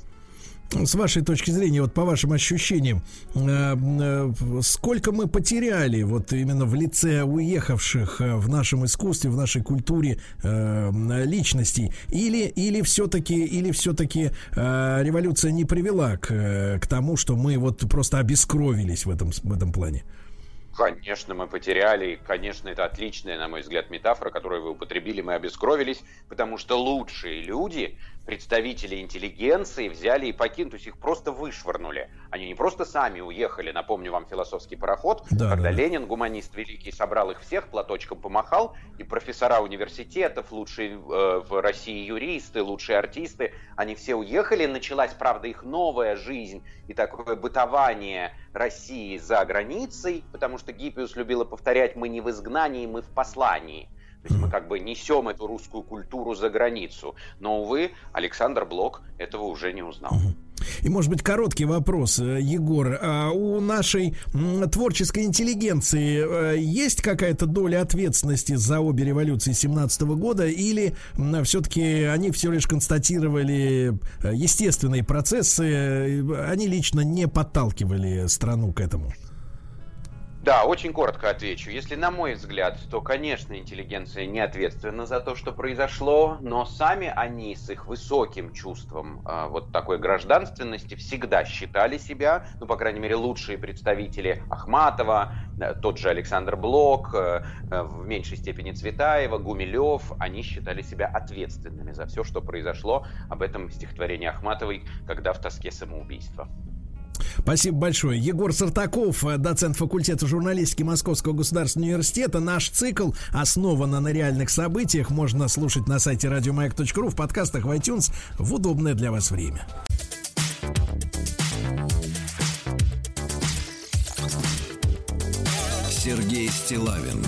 С вашей точки зрения, вот по вашим ощущениям, э, э, сколько мы потеряли вот именно в лице уехавших э, в нашем искусстве, в нашей культуре личностей? Или, или все-таки, или все-таки революция не привела к, к тому, что мы вот просто обескровились в этом, в этом плане? Конечно, мы потеряли. Конечно, это отличная, на мой взгляд, метафора, которую вы употребили. Мы обескровились, потому что лучшие люди представители интеллигенции взяли и покинули, то есть их просто вышвырнули. Они не просто сами уехали, напомню вам философский пароход, да, когда да. Ленин, гуманист великий, собрал их всех, платочком помахал, и профессора университетов, лучшие э, в России юристы, лучшие артисты, они все уехали, началась, правда, их новая жизнь и такое бытование России за границей, потому что Гиппиус любила повторять, мы не в изгнании, мы в послании. То есть мы как бы несем эту русскую культуру за границу. Но, увы, Александр Блок этого уже не узнал. И, может быть, короткий вопрос, э, Егор. А у нашей творческой интеллигенции э, есть какая-то доля ответственности за обе революции 17 года? Или все-таки они все лишь констатировали э, естественные процессы, они лично не подталкивали страну к этому? Да, очень коротко отвечу. Если на мой взгляд, то, конечно, интеллигенция не ответственна за то, что произошло, но сами они с их высоким чувством э, вот такой гражданственности всегда считали себя, ну, по крайней мере, лучшие представители Ахматова, э, тот же Александр Блок, э, э, в меньшей степени Цветаева, Гумилев, они считали себя ответственными за все, что произошло. Об этом стихотворение Ахматовой «Когда в тоске самоубийство». Спасибо большое. Егор Сартаков, э, доцент факультета журналистики Московского государственного университета. Наш цикл основан на реальных событиях. Можно слушать на сайте радиомаяк.ру, в подкастах в iTunes в удобное для вас время. Сергей Стилавин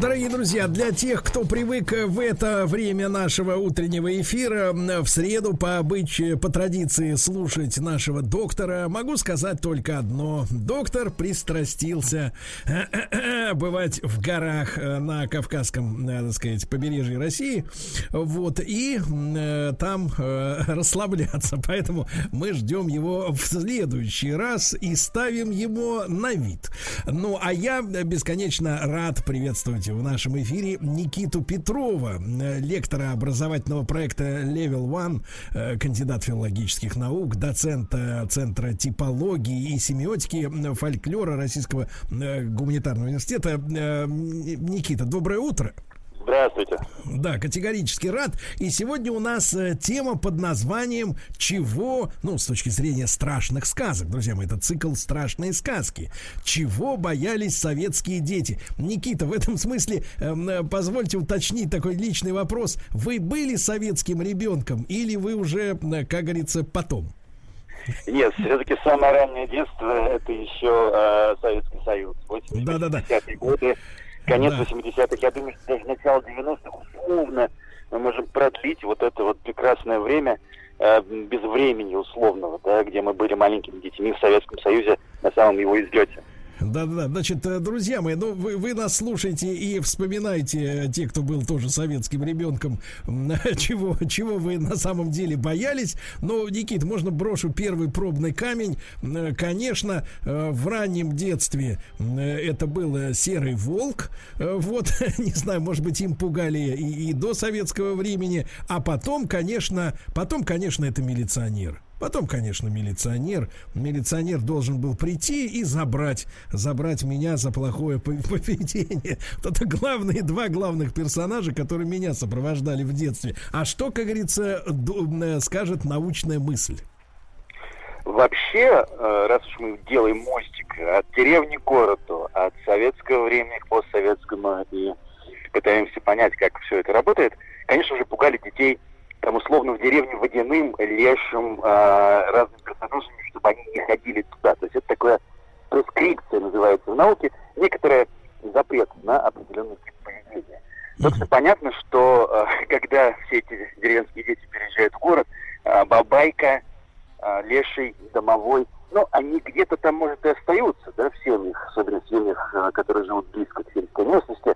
Дорогие друзья, для тех, кто привык в это время нашего утреннего эфира в среду по обычаю, по традиции слушать нашего доктора, могу сказать только одно. Доктор пристрастился бывать в горах э, на Кавказском, надо сказать, побережье России. Вот, и э, там э, расслабляться. Поэтому мы ждем его в следующий раз и ставим его на вид. Ну, а я бесконечно рад приветствовать в нашем эфире Никиту Петрова, э, лектора образовательного проекта Level One, э, кандидат филологических наук, доцента Центра типологии и семиотики фольклора Российского э, гуманитарного университета. Никита, доброе утро. Здравствуйте. Да, категорически рад. И сегодня у нас э, тема под названием «Чего?» Ну, с точки зрения страшных сказок. Друзья мои, это цикл «Страшные сказки». Чего боялись советские дети? Никита, в этом смысле, эм, э, позвольте уточнить такой личный вопрос. Вы были советским ребенком или вы уже, э, как говорится, потом? Нет, все-таки самое раннее детство это еще э, Советский Союз. 80-е да, да, да. годы конец да. 80-х, я думаю, что даже начало 90-х условно мы можем продлить вот это вот прекрасное время э, без времени условного, да, где мы были маленькими детьми в Советском Союзе на самом его излете. Да-да, значит, э, друзья мои, ну вы, вы нас слушаете и вспоминаете, э, те, кто был тоже советским ребенком, чего, чего вы на самом деле боялись. Но, Никит, можно брошу первый пробный камень. Э, конечно, в раннем детстве это был серый волк. Вот, не знаю, может быть, им пугали и, и до советского времени. А потом, конечно, потом, конечно, это милиционер. Потом, конечно, милиционер. Милиционер должен был прийти и забрать, забрать меня за плохое поведение. Вот это главные, два главных персонажа, которые меня сопровождали в детстве. А что, как говорится, э, скажет научная мысль? Вообще, э, раз уж мы делаем мостик от деревни к городу, от советского времени к постсоветскому и пытаемся понять, как все это работает, конечно же, пугали детей там условно в деревне водяным, лешим, э, разными персонажами, чтобы они не ходили туда. То есть это такое прескрипция называется в науке, некоторая запрет на определенный тип поведения. Собственно, понятно, что э, когда все эти деревенские дети переезжают в город, э, бабайка, э, леший, домовой, ну, они где-то там, может, и остаются, да, в семьях, особенно в семьях, которые живут близко к сельской местности,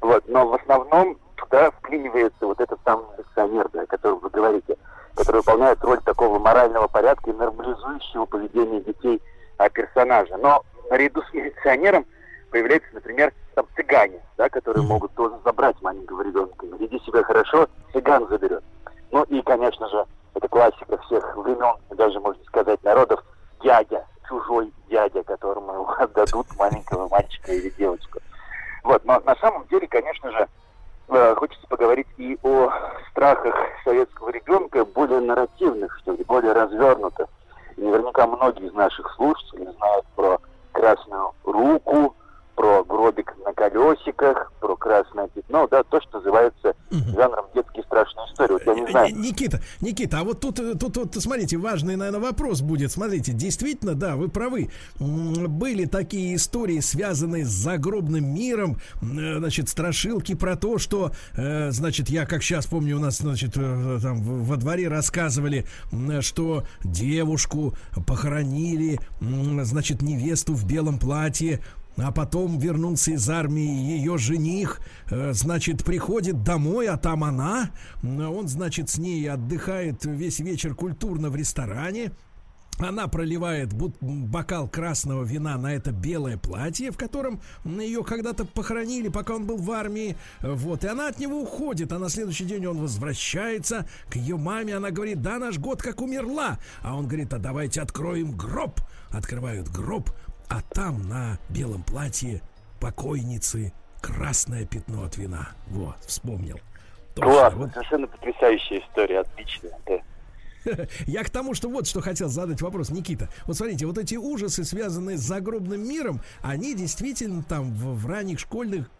Вот, но в основном туда вклинивается вот этот самый милиционер, да, о котором вы говорите, который выполняет роль такого морального порядка и нормализующего поведения детей а, персонажа. Но наряду с милиционером появляются, например, там цыгане, да, которые могут тоже забрать маленького ребенка. Веди себя хорошо, цыган заберет. Ну и, конечно же, это классика всех времен, даже, можно сказать, народов, дядя, чужой дядя, которому отдадут маленького мальчика или девочку. Вот, но на самом деле, конечно же, хочется поговорить и о страхах советского ребенка, более нарративных, что ли, более развернутых. Наверняка многие из наших слушателей знают про красную руку, про гробик на колесиках, про красное пятно, да, то, что называется жанром детские страшные истории. Вот я не знаю. Э, Никита, Никита, а вот тут, э, тут, тут, смотрите, важный, наверное, вопрос будет. Смотрите, действительно, да, вы правы. Были такие истории, связанные с загробным миром, э, значит, страшилки про то, что, значит, я как сейчас помню, у нас, значит, там во дворе рассказывали, что девушку похоронили, значит, невесту в белом платье, а потом вернулся из армии ее жених, э, значит, приходит домой, а там она. Он, значит, с ней отдыхает весь вечер культурно в ресторане. Она проливает бокал красного вина на это белое платье, в котором ее когда-то похоронили, пока он был в армии. Вот, и она от него уходит, а на следующий день он возвращается к ее маме. Она говорит, да, наш год как умерла. А он говорит, а давайте откроем гроб. Открывают гроб, а там на белом платье покойницы красное пятно от вина. Вот, вспомнил. Точно, Классно, вот. совершенно потрясающая история, отлично. да. Я к тому, что вот что хотел задать вопрос, Никита. Вот смотрите, вот эти ужасы, связанные с загробным миром, они действительно там в, в ранних школьных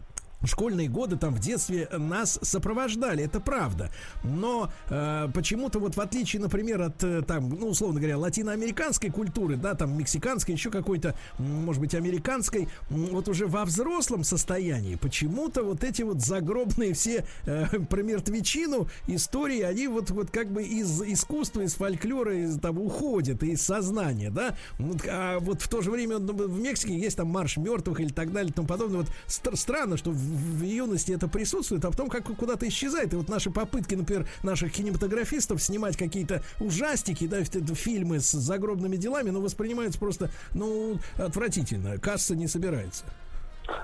школьные годы там в детстве нас сопровождали, это правда. Но э, почему-то вот в отличие, например, от э, там, ну условно говоря, латиноамериканской культуры, да, там мексиканской, еще какой-то, может быть, американской, вот уже во взрослом состоянии почему-то вот эти вот загробные все э, про мертвечину истории, они вот вот как бы из искусства, из фольклора, из там уходят из сознания, да. Вот, А вот в то же время ну, в Мексике есть там марш мертвых или так далее и тому подобное. Вот стр- странно, что в, в юности это присутствует, а потом как куда-то исчезает. И вот наши попытки, например, наших кинематографистов снимать какие-то ужастики, да, фи- фильмы с загробными делами, ну, воспринимаются просто, ну, отвратительно. Касса не собирается.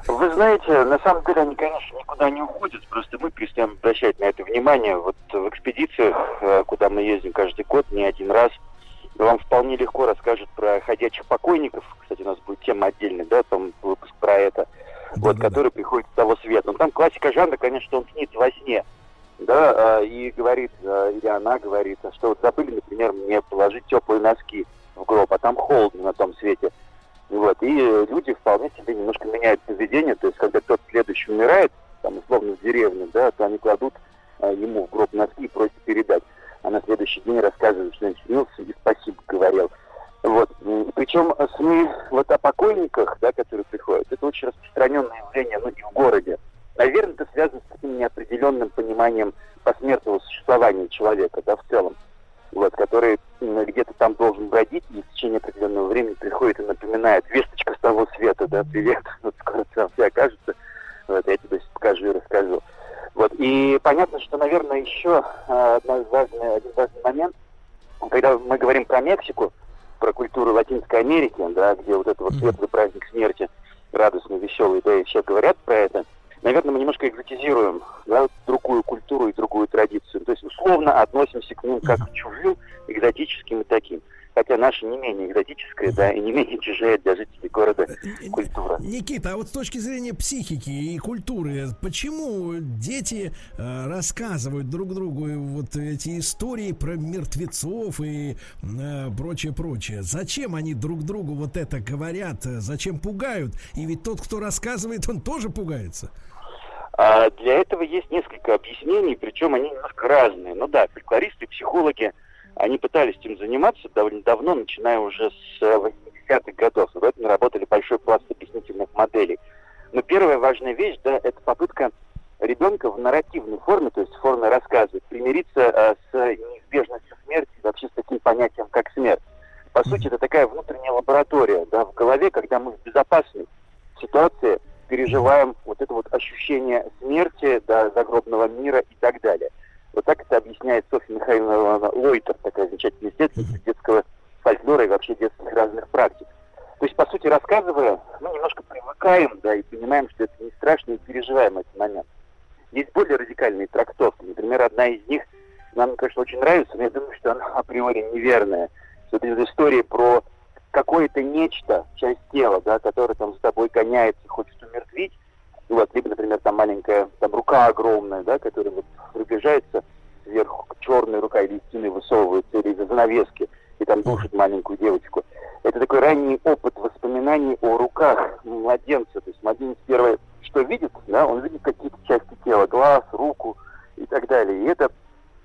Вы знаете, на самом деле они, конечно, никуда не уходят, просто мы перестаем обращать на это внимание. Вот в экспедициях, э, куда мы ездим каждый год, не один раз, вам вполне легко расскажут про ходячих покойников. Кстати, у нас будет тема отдельная, да, там выпуск про это, вот, Да-да-да. который приходит с того света. Но там классика жанра, конечно, он снится во сне. Да, э, и говорит, э, или она говорит, что вот забыли, например, мне положить теплые носки в гроб, а там холодно на том свете. Вот, и люди вполне себе немножко меняют поведение, то есть когда кто-то следующий умирает, там, условно, в деревне, да, то они кладут э, ему в гроб носки и просят передать. А на следующий день рассказывают, что он снился и спасибо говорил. Вот. Причем СМИ вот о покойниках, да, которые приходят, это очень распространенное явление, ну, и в городе. Наверное, это связано с таким неопределенным пониманием посмертного существования человека, да, в целом вот, который где-то там должен бродить, и в течение определенного времени приходит и напоминает весточка с того света, да, привет, вот скоро там все окажется, вот, я тебе покажу и расскажу. Вот, и понятно, что, наверное, еще э, одна важная, один важный момент, когда мы говорим про Мексику, про культуру Латинской Америки, да, где вот это вот светлый праздник смерти, радостный, веселый, да, и все говорят про это, наверное, мы немножко экзотизируем да, другую культуру и другую традицию. То есть условно относимся к ним как к чужим, экзотическим и таким. Хотя наша не менее экзотическая, да, и не менее чужая для жителей города культура. Никита, а вот с точки зрения психики и культуры, почему дети э, рассказывают друг другу вот эти истории про мертвецов и э, прочее, прочее? Зачем они друг другу вот это говорят? Э, Зачем пугают? И ведь тот, кто рассказывает, он тоже пугается. А для этого есть несколько объяснений, причем они немножко разные. Ну да, фольклористы, психологи, они пытались этим заниматься довольно давно, начиная уже с э, 80-х годов. В этом наработали большой пласт объяснительных моделей. Но первая важная вещь, да, это попытка ребенка в нарративной форме, то есть в форме рассказа, примириться э, с неизбежностью смерти, вообще с таким понятием, как смерть. По сути, это такая внутренняя лаборатория, да, в голове, когда мы в безопасной ситуации переживаем вот это вот ощущение смерти, да, загробного мира и так далее. Вот так это объясняет Софья Михайловна Лойтер, такая замечательная исследовательница детского фольклора и вообще детских разных практик. То есть, по сути, рассказывая, мы немножко привыкаем, да, и понимаем, что это не страшно, и переживаем этот момент. Есть более радикальные трактовки. Например, одна из них нам, конечно, очень нравится, но я думаю, что она априори неверная. Что это история про какое-то нечто, часть тела, да, которое там за тобой гоняется и хочет умертвить. Вот, либо, например, там маленькая там рука огромная, да, которая вот приближается сверху, черная рука или из стены высовывается, или из-за занавески, и там душит маленькую девочку. Это такой ранний опыт воспоминаний о руках младенца. То есть младенец первое, что видит, да, он видит какие-то части тела, глаз, руку и так далее. И это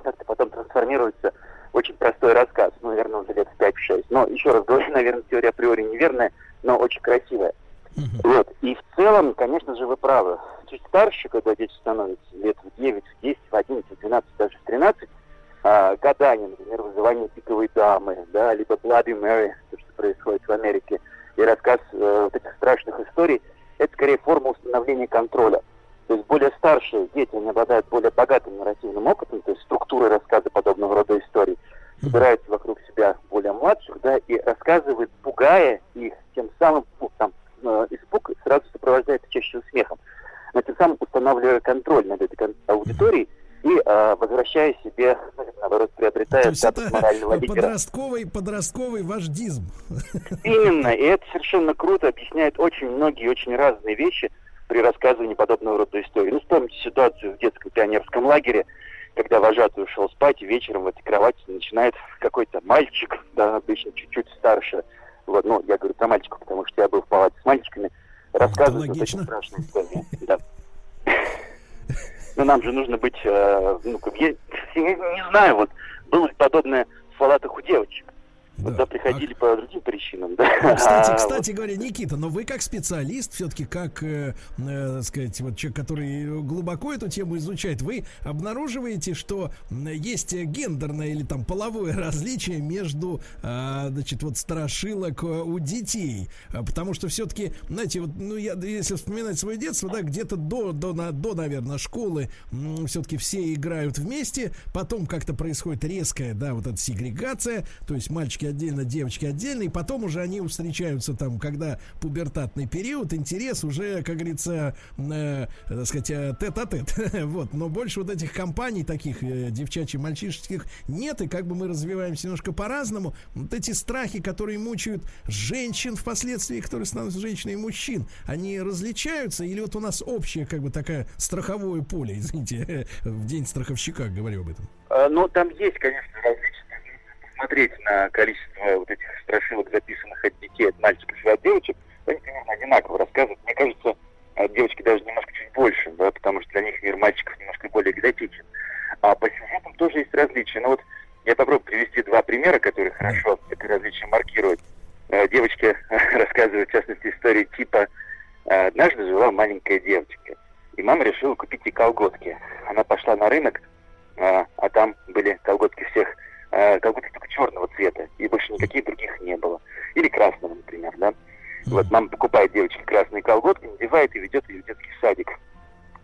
как-то потом трансформируется в очень простой рассказ, ну, наверное, уже лет в 5-6. Но, еще раз говорю, наверное, теория априори неверная, но очень красивая. Вот. И в целом, конечно же, вы правы. Чуть старше, когда дети становятся лет в 9, в 10, в 11, в 12, даже в 13, а, гадание, например, вызывание пиковой дамы, да, либо Bloody Mary, то, что происходит в Америке, и рассказ э, вот этих страшных историй, это скорее форма установления контроля. То есть более старшие дети, они обладают более богатым нарративным опытом, то есть структурой рассказа подобного рода историй, собираются вокруг себя более младших, да, и рассказывают, пугая их, тем самым, ну, там, э, испуг сразу сопровождается чаще смехом, но тем самым устанавливая контроль над этой аудиторией и э, возвращая себе, наоборот, приобретая То статус это морального лидера. подростковый, подростковый вождизм. Именно, и это совершенно круто объясняет очень многие очень разные вещи при рассказывании подобного рода истории. Ну, вспомните ситуацию в детском пионерском лагере, когда вожатый ушел спать, и вечером в этой кровати начинает какой-то мальчик, да, обычно чуть-чуть старше, вот, ну, я говорю про мальчиков, потому что я был в палате с мальчиками, рассказывать вот эти страшные истории. Да. Но нам же нужно быть, э, ну, как, я не знаю, вот, было ли подобное в палатах у девочек. Да. Туда приходили по другим причинам, да. Ну, Кстати, А кстати говоря, Никита, но вы как специалист, все-таки как, э, э, сказать, вот человек, который глубоко эту тему изучает, вы обнаруживаете, что есть гендерное или там половое различие между, э, значит, вот страшилок э, у детей, А потому что все-таки, знаете, вот, ну я, если вспоминать свое детство, да, где-то до, до, на- до, наверное, школы все-таки все играют вместе, потом как-то происходит резкая, да, вот эта сегрегация, то есть мальчики отдельно, девочки отдельно, и потом уже они встречаются там, когда пубертатный период, интерес уже, как говорится, э, так сказать, э, тет-а-тет. вот, но больше вот этих компаний таких э, девчачьи-мальчишеских нет, и как бы мы развиваемся немножко по-разному. Вот эти страхи, которые мучают женщин впоследствии, которые становятся женщиной и мужчин, они различаются, или вот у нас общее, как бы, такое страховое поле, извините, в день страховщика говорю об этом. Э, Ну, там есть, конечно, различные. Посмотреть на количество вот этих страшилок, записанных от детей, от мальчиков и от девочек, они примерно одинаково рассказывают. Мне кажется, от девочки даже немножко чуть больше, да, потому что для них мир мальчиков немножко более экзотичен. А по сюжетам тоже есть различия. Ну вот я попробую привести два примера, которые хорошо это различие маркируют. Э, Девочки рассказывают, в частности, истории типа э, «Однажды жила маленькая девочка, и мама решила купить ей колготки. Она пошла на рынок, а там были колготки всех, а, колготки только черного цвета, и больше никаких других не было. Или красного, например, да. Вот мама покупает девочке красные колготки, надевает и ведет ее в детский садик.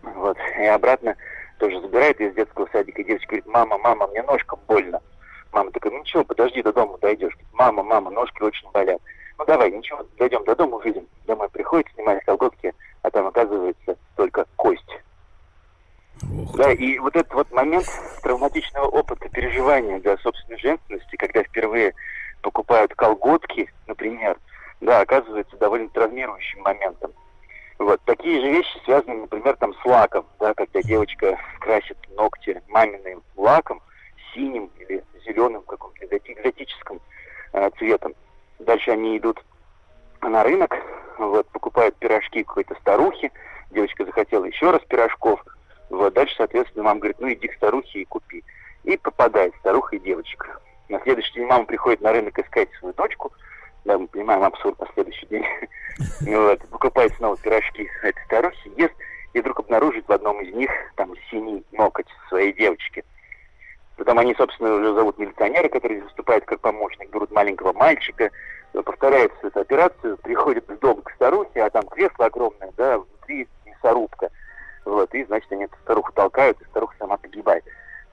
Вот. И обратно тоже забирает ее из детского садика. И девочка говорит, мама, мама, мне ножкам больно. Мама такая, ну ничего, подожди, до дома дойдешь. Мама, мама, ножки очень болят. Ну давай, ничего, дойдем до дома, увидим. Домой приходит, снимает колготки, а там оказывается только кость. Ох, Да, и вот этот вот момент травматичного опыта переживания для собственной женственности, когда впервые покупают колготки, например, да, оказывается довольно травмирующим моментом. Вот такие же вещи связаны, например, там с лаком, да, когда девочка красит ногти маминым лаком, синим или зеленым каком-то экзоти- экзотическим э, цветом. Дальше они идут на рынок, вот, покупают пирожки какой-то старухи, девочка захотела еще раз пирожков, вот, дальше, соответственно, мама говорит, ну иди к старухе и купи. И попадает старуха и девочка. На следующий день мама приходит на рынок искать свою дочку, да, мы понимаем абсурд на следующий день. Вот, покупает снова пирожки этой старухи, ест, и вдруг обнаружит в одном из них там синий ноготь своей девочки. Потом они, собственно, уже зовут милиционера, который выступает как помощник, берут маленького мальчика, повторяют всю эту операцию, приходят в дом к старухе, а там кресло огромное, да, внутри вот, и, значит, они эту старуху толкают, и старуха сама погибает.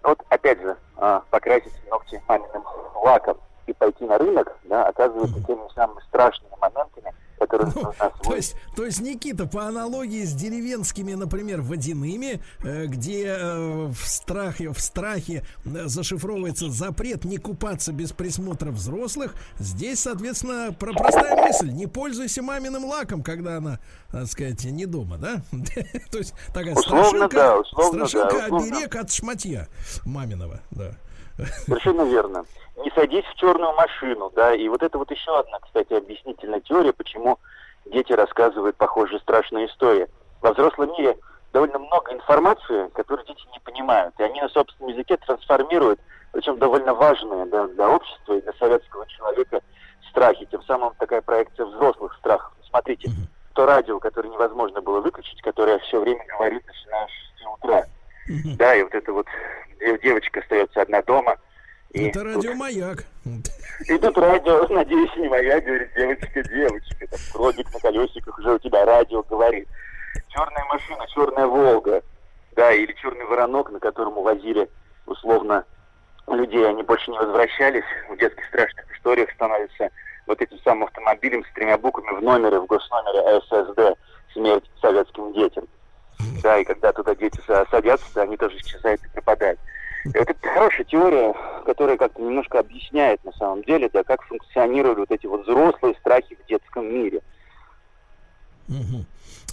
Вот, опять же, а, покрасить ногти маминым лаком и пойти на рынок, да, оказывается теми самыми страшными моментами, которые Ну, нас то есть, то есть, Никита, по аналогии с деревенскими, например, водяными, э, где э, в страхе, в страхе э, зашифровывается запрет не купаться без присмотра взрослых, здесь, соответственно, про простая мысль: не пользуйся маминым лаком, когда она, так сказать, не дома, да? То есть такая страшилка, страшилка оберег от шматья маминого, да. Совершенно верно. Не садись в черную машину, да, и вот это вот еще одна, кстати, объяснительная теория, почему дети рассказывают похожие страшные истории. Во взрослом мире довольно много информации, которую дети не понимают, и они на собственном языке трансформируют, причем довольно важные да, для общества и для советского человека страхи. Тем самым такая проекция взрослых страхов. Смотрите, то радио, которое невозможно было выключить, которое все время говорит, начиная с 6 утра. Да, и вот это вот дев- девочка остается одна дома. И Это радиомаяк. и тут радио, надеюсь, не моя, говорит, девочка, девочка. Там, кролик на колесиках уже у тебя радио говорит. Черная машина, черная Волга. Да, или черный воронок, на котором увозили, условно, людей. Они больше не возвращались. В детских страшных историях становится вот этим самым автомобилем с тремя буквами в номере, в госномере ССД. Смерть советским детям. Да, и когда туда дети са- садятся, они тоже исчезают и пропадают. И вот это хорошая теория, которая как-то немножко объясняет на самом деле, да, как функционируют вот эти вот взрослые страхи в детском мире. Мгм.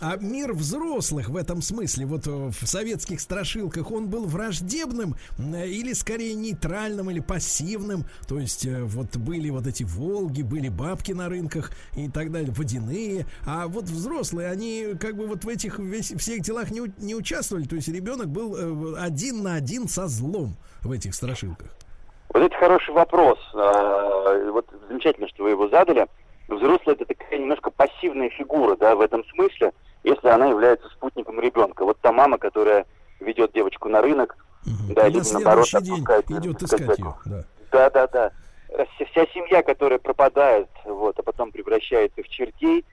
А мир взрослых в этом смысле, вот э, в советских страшилках, он был враждебным э, или скорее нейтральным или пассивным? То есть э, вот были вот эти Волги, были бабки на рынках и так далее, водяные. А вот взрослые, они как бы вот в этих весь- всех делах не, не участвовали. То есть ребенок был один на один со злом в этих страшилках. Вот это хороший вопрос. А, Вот замечательно, что вы его задали. Взрослый это такая немножко пассивная фигура, да, в этом смысле, если она является спутником ребенка. Вот та мама, которая ведет девочку на рынок, Мгм. да, И либо на наоборот отпускает идет искать ее. Да. Да, да, да. Вся, семья, которая пропадает, вот, а потом превращается в чертей,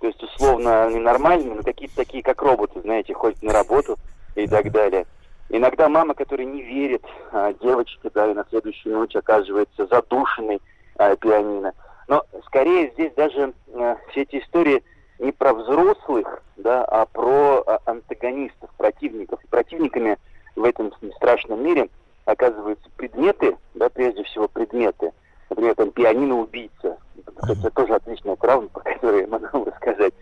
то есть условно ненормальными, но какие-то такие, как роботы, знаете, ходят на работу и так далее. Иногда мама, которая не верит а, девочке, да, и на следующую ночь оказывается задушенной а, пианино. Но скорее здесь даже а, все эти истории не про взрослых, да, а про а, антагонистов, противников. И противниками в этом страшном мире оказываются предметы, да, прежде всего предметы. Например, там пианино-убийца. Это тоже отличная травма, про которую я могу рассказать.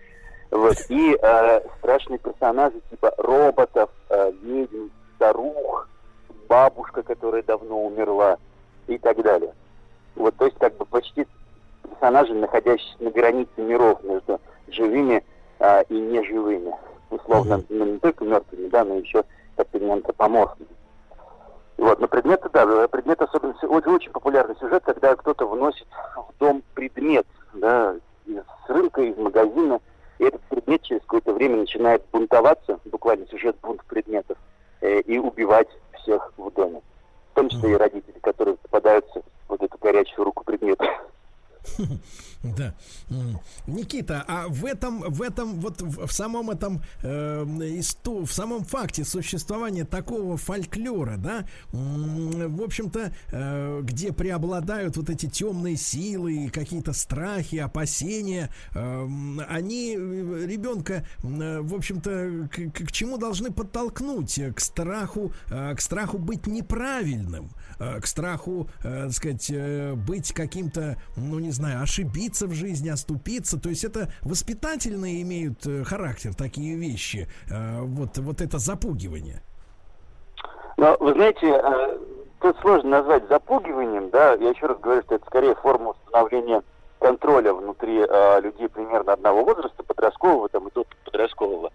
Вот. И э, страшные персонажи типа роботов, э, ведьм, старух, бабушка, которая давно умерла и так далее. Вот, то есть как бы почти персонажи, находящиеся на границе миров между живыми а, и неживыми. Условно, ну, не только мертвыми, да, но еще не антропоморфными. Вот, но предметы, да, предмет особенно, с- очень, очень популярный сюжет, когда кто-то вносит в дом предмет, да, из рынка, из магазина, и этот предмет через какое-то время начинает бунтоваться, буквально сюжет бунт предметов, э, и убивать всех в доме. В том числе и родители, которые попадаются в вот эту горячую руку предмета. Да. Никита, а в этом, в этом, вот в, самом этом, э, в самом факте существования такого фольклора, да, в общем-то, э, где преобладают вот эти темные силы, какие-то страхи, опасения, э, м, они э, ребенка, э, в общем-то, к, к- чему должны подтолкнуть? К страху, к страху быть неправильным, к страху, так сказать, быть каким-то, ну не знаю, ошибиться в жизни, оступиться. То есть это воспитательные имеют э, характер такие вещи. Э, Вот, вот это запугивание. Но, вы знаете, э, тут сложно назвать запугиванием, да, я еще раз говорю, что это скорее форма установления контроля внутри э, людей примерно одного возраста, подросткового там и до подросткового.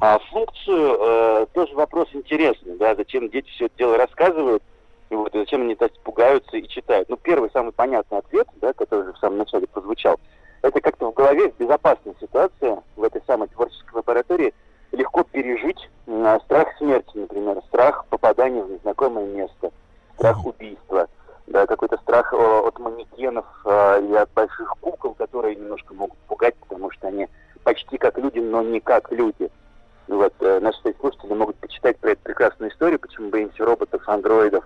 А функцию э, тоже вопрос интересный, да, зачем дети все это дело рассказывают, и вот, и зачем они так пугаются и читают. Ну, первый самый понятный ответ, да, который уже в самом начале прозвучал, это как-то в голове в безопасной ситуации, в этой самой творческой лаборатории, легко пережить м, страх смерти, например, страх попадания в незнакомое место, страх убийства, да, какой-то страх э, от манекенов э, и от больших кукол, которые немножко могут пугать, потому что они почти как люди, но не как люди. Вот, э, наши слушатели могут почитать про эту прекрасную историю, почему боимся роботов, андроидов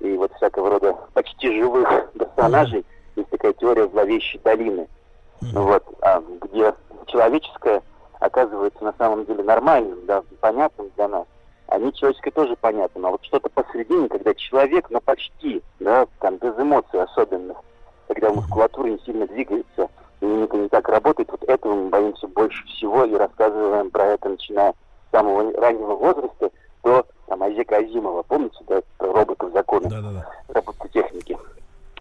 и вот всякого рода почти живых персонажей. Есть такая теория зловещей долины, вот, а, где человеческое оказывается на самом деле нормальным, да, понятным для нас. А нечеловеческое тоже понятно, а вот что-то посередине, когда человек, ну почти, да, там без эмоций особенных, когда мускулатура не сильно двигается, и не так работает, вот этого мы боимся больше всего и рассказываем про это, начиная с самого раннего возраста до там, Азека Азимова, помните, да, роботов закона, Да, да, да. робототехники.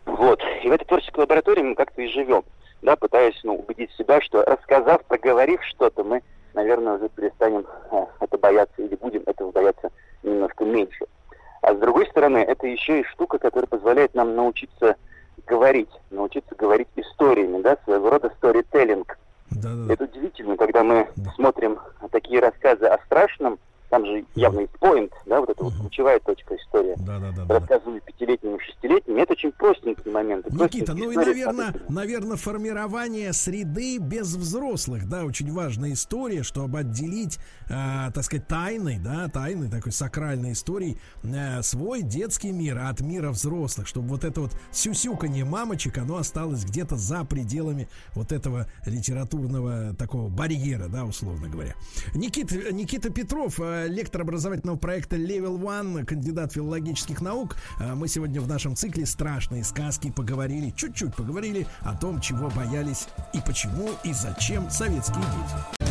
Вот. И в этой творческой лаборатории мы как-то и живем, да, пытаясь ну, убедить себя, что рассказав, проговорив что-то, мы, наверное, уже перестанем э, это бояться или будем этого бояться немножко меньше. А с другой стороны, это еще и штука, которая позволяет нам научиться говорить, научиться говорить историями, да, своего рода сторителлинг. Да, да, да. Это удивительно, когда мы смотрим такие рассказы о страшном, там же явно есть поинт, да, вот это вот ключевая точка истории. Да, да, да, да. Рассказываю пятилетним и шестилетним, это очень простенькие моменты. Никита, ну и, наверное, наверное, формирование среды без взрослых, да, очень важная история, чтобы отделить, э, так сказать, тайной, да, тайной такой сакральной истории э, свой детский мир от мира взрослых, чтобы вот это вот сюсюканье мамочек, оно осталось где-то за пределами вот этого литературного такого барьера, да, условно говоря. Никита, Никита Петров, э, лектор образовательного проекта Level One, кандидат филологических наук. Э, Мы сегодня в нашем цикле «Страшные сказки» поговорили, чуть-чуть поговорили о том, чего боялись и почему и зачем советские дети.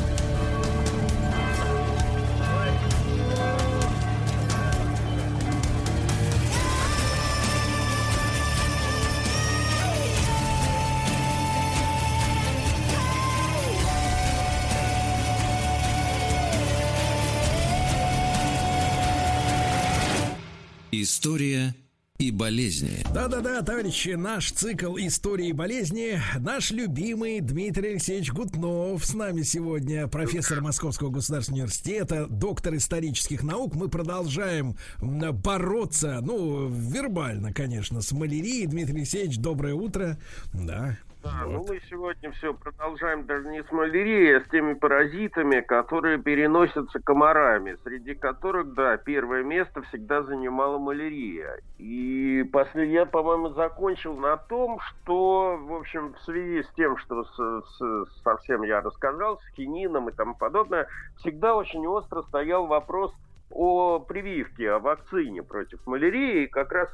История и болезни. Да-да-да, товарищи, наш цикл истории и болезни, наш любимый Дмитрий Алексеевич Гутнов с нами сегодня, профессор Московского государственного университета, доктор исторических наук. Мы продолжаем бороться, ну, вербально, конечно, с малярией. Дмитрий Алексеевич, доброе утро. Да. Да, ну Вот. мы сегодня все продолжаем даже не с малярией, а с теми паразитами, которые переносятся комарами, среди которых, да, первое место всегда занимала малярия. И последний я, по-моему, закончил на том, что, в общем, в связи с тем, что с, с- совсем я рассказал, с хинином и тому подобное, всегда очень остро стоял вопрос о прививке, о вакцине против малярии, и как раз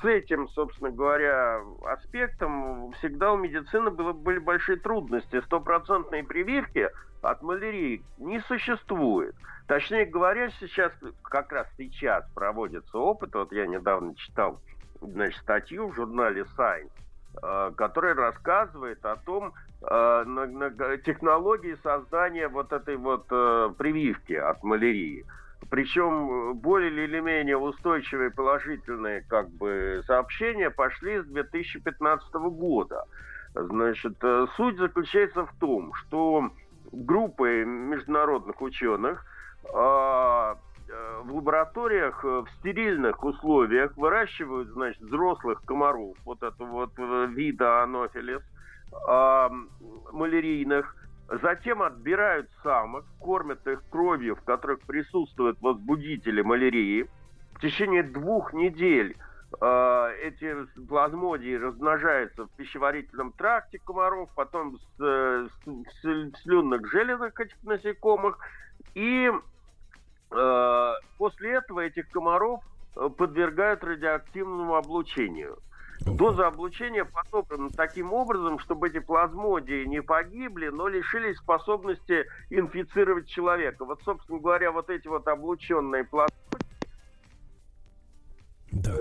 с этим, собственно говоря, аспектом всегда у медицины было, были большие трудности. Стопроцентной прививки от малярии не существует. Точнее говоря, сейчас, как раз сейчас проводится опыт. Вот я недавно читал значит, статью в журнале Science, э, которая рассказывает о том, э, технологии создания вот этой вот э, прививки от малярии. Причем э, более или менее устойчивые положительные как бы сообщения пошли с 2015 года. Значит, э, суть заключается в том, что группы международных ученых а, э, в лабораториях в стерильных условиях выращивают, значит, взрослых комаров, вот этого вот вида анофилис, малярийных, затем отбирают самок, кормят их кровью, в которых присутствуют возбудители малярии. В течение двух недель э, эти плазмодии размножаются в пищеварительном тракте комаров, потом с, э, с- слюнных железах этих насекомых. И э, после этого этих комаров э, подвергают радиоактивному облучению. Доза облучения подобрана таким образом, чтобы эти плазмодии не погибли, но лишились способности инфицировать человека. Вот, собственно говоря, вот эти вот облученные плазмодии Да.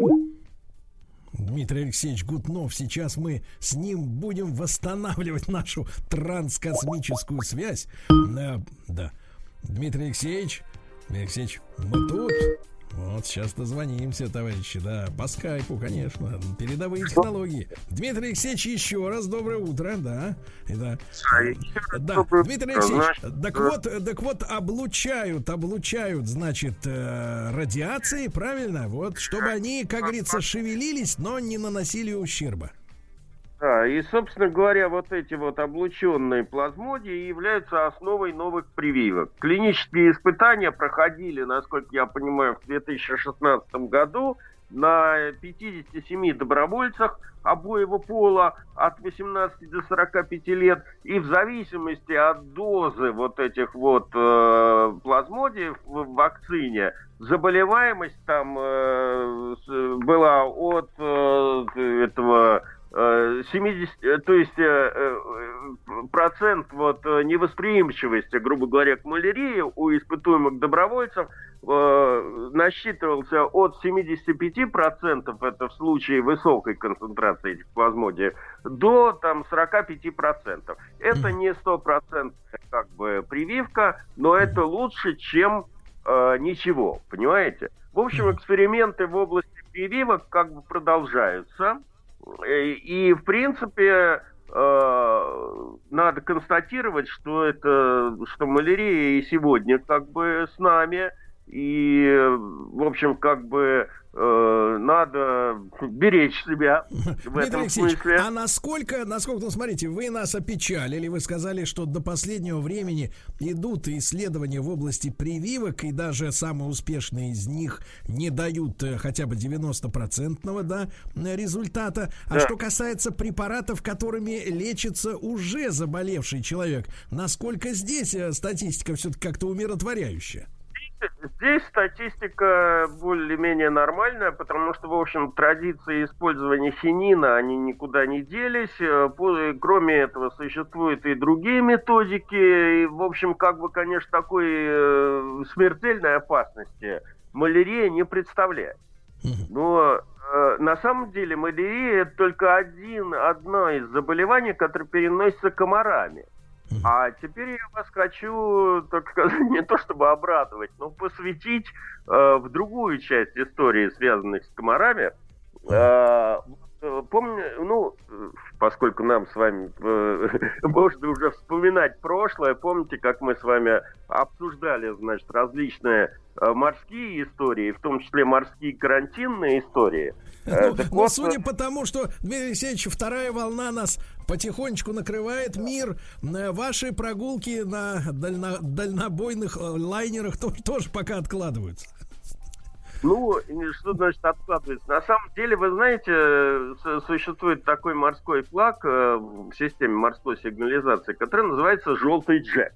Дмитрий Алексеевич Гутнов, сейчас мы с ним будем восстанавливать нашу транскосмическую связь. Да, да. Дмитрий Алексеевич, Дмитрий Алексеевич, мы тут. Вот, сейчас дозвонимся, товарищи, да, по скайпу, конечно, передовые технологии. Дмитрий Алексеевич, еще раз доброе утро, да, да. Да, Дмитрий. Алексеевич, так вот, так вот, облучают, облучают, значит, э, радиации, правильно? Вот, чтобы они, как говорится, шевелились, но не наносили ущерба. Да, и, собственно говоря, вот эти вот облученные плазмодии являются основой новых прививок. Клинические испытания проходили, насколько я понимаю, в 2016 году на 57 добровольцах обоего пола от 18 до 45 лет, и в зависимости от дозы вот этих вот э, плазмодиев в вакцине, заболеваемость там э, была от э, этого 70, э, то есть э, процент вот невосприимчивости, грубо говоря, к малярии у испытуемых добровольцев э, насчитывался от 75%, это в случае высокой концентрации этих плазмодиев, до там 45%. Это не 100% как бы прививка, но это лучше, чем э, ничего, понимаете? В общем, эксперименты в области прививок как бы продолжаются. Э, и, в принципе, э, надо констатировать, что это, что малярия и сегодня как бы с нами – и, в общем, как бы надо беречь себя в этом Алексеевич, смысле. А насколько, насколько, ну смотрите, вы нас опечалили, вы сказали, что до последнего времени идут исследования в области прививок, и даже самые успешные из них не дают э, хотя бы 90-процентного да, результата. А да. что касается препаратов, которыми лечится уже заболевший человек, насколько здесь э, статистика все-таки как-то умиротворяющая? Здесь статистика более-менее нормальная, потому что, в общем, традиции использования хинина, они никуда не делись. Э, кроме этого, существуют и другие методики. И, в общем, как бы, конечно, такой э, смертельной опасности малярия не представляет. Но э, на самом деле малярия это только один, одно из заболеваний, которое переносится комарами. А теперь я вас хочу, так сказать, не то чтобы обрадовать, но посвятить э, в другую часть истории, связанных с комарами. Э, э помню, ну, поскольку нам с вами э, можно уже вспоминать прошлое, помните, как мы с вами обсуждали, значит, различные э, морские истории, в том числе морские карантинные истории. Э, ну, вот, судя по тому, что, Дмитрий Алексеевич, вторая волна нас потихонечку накрывает мир, ваши прогулки на дально, дальнобойных лайнерах тоже, тоже пока откладываются. Ну, что значит откладывается? На самом деле, вы знаете, существует такой морской флаг э, в системе морской сигнализации, который называется «желтый джек».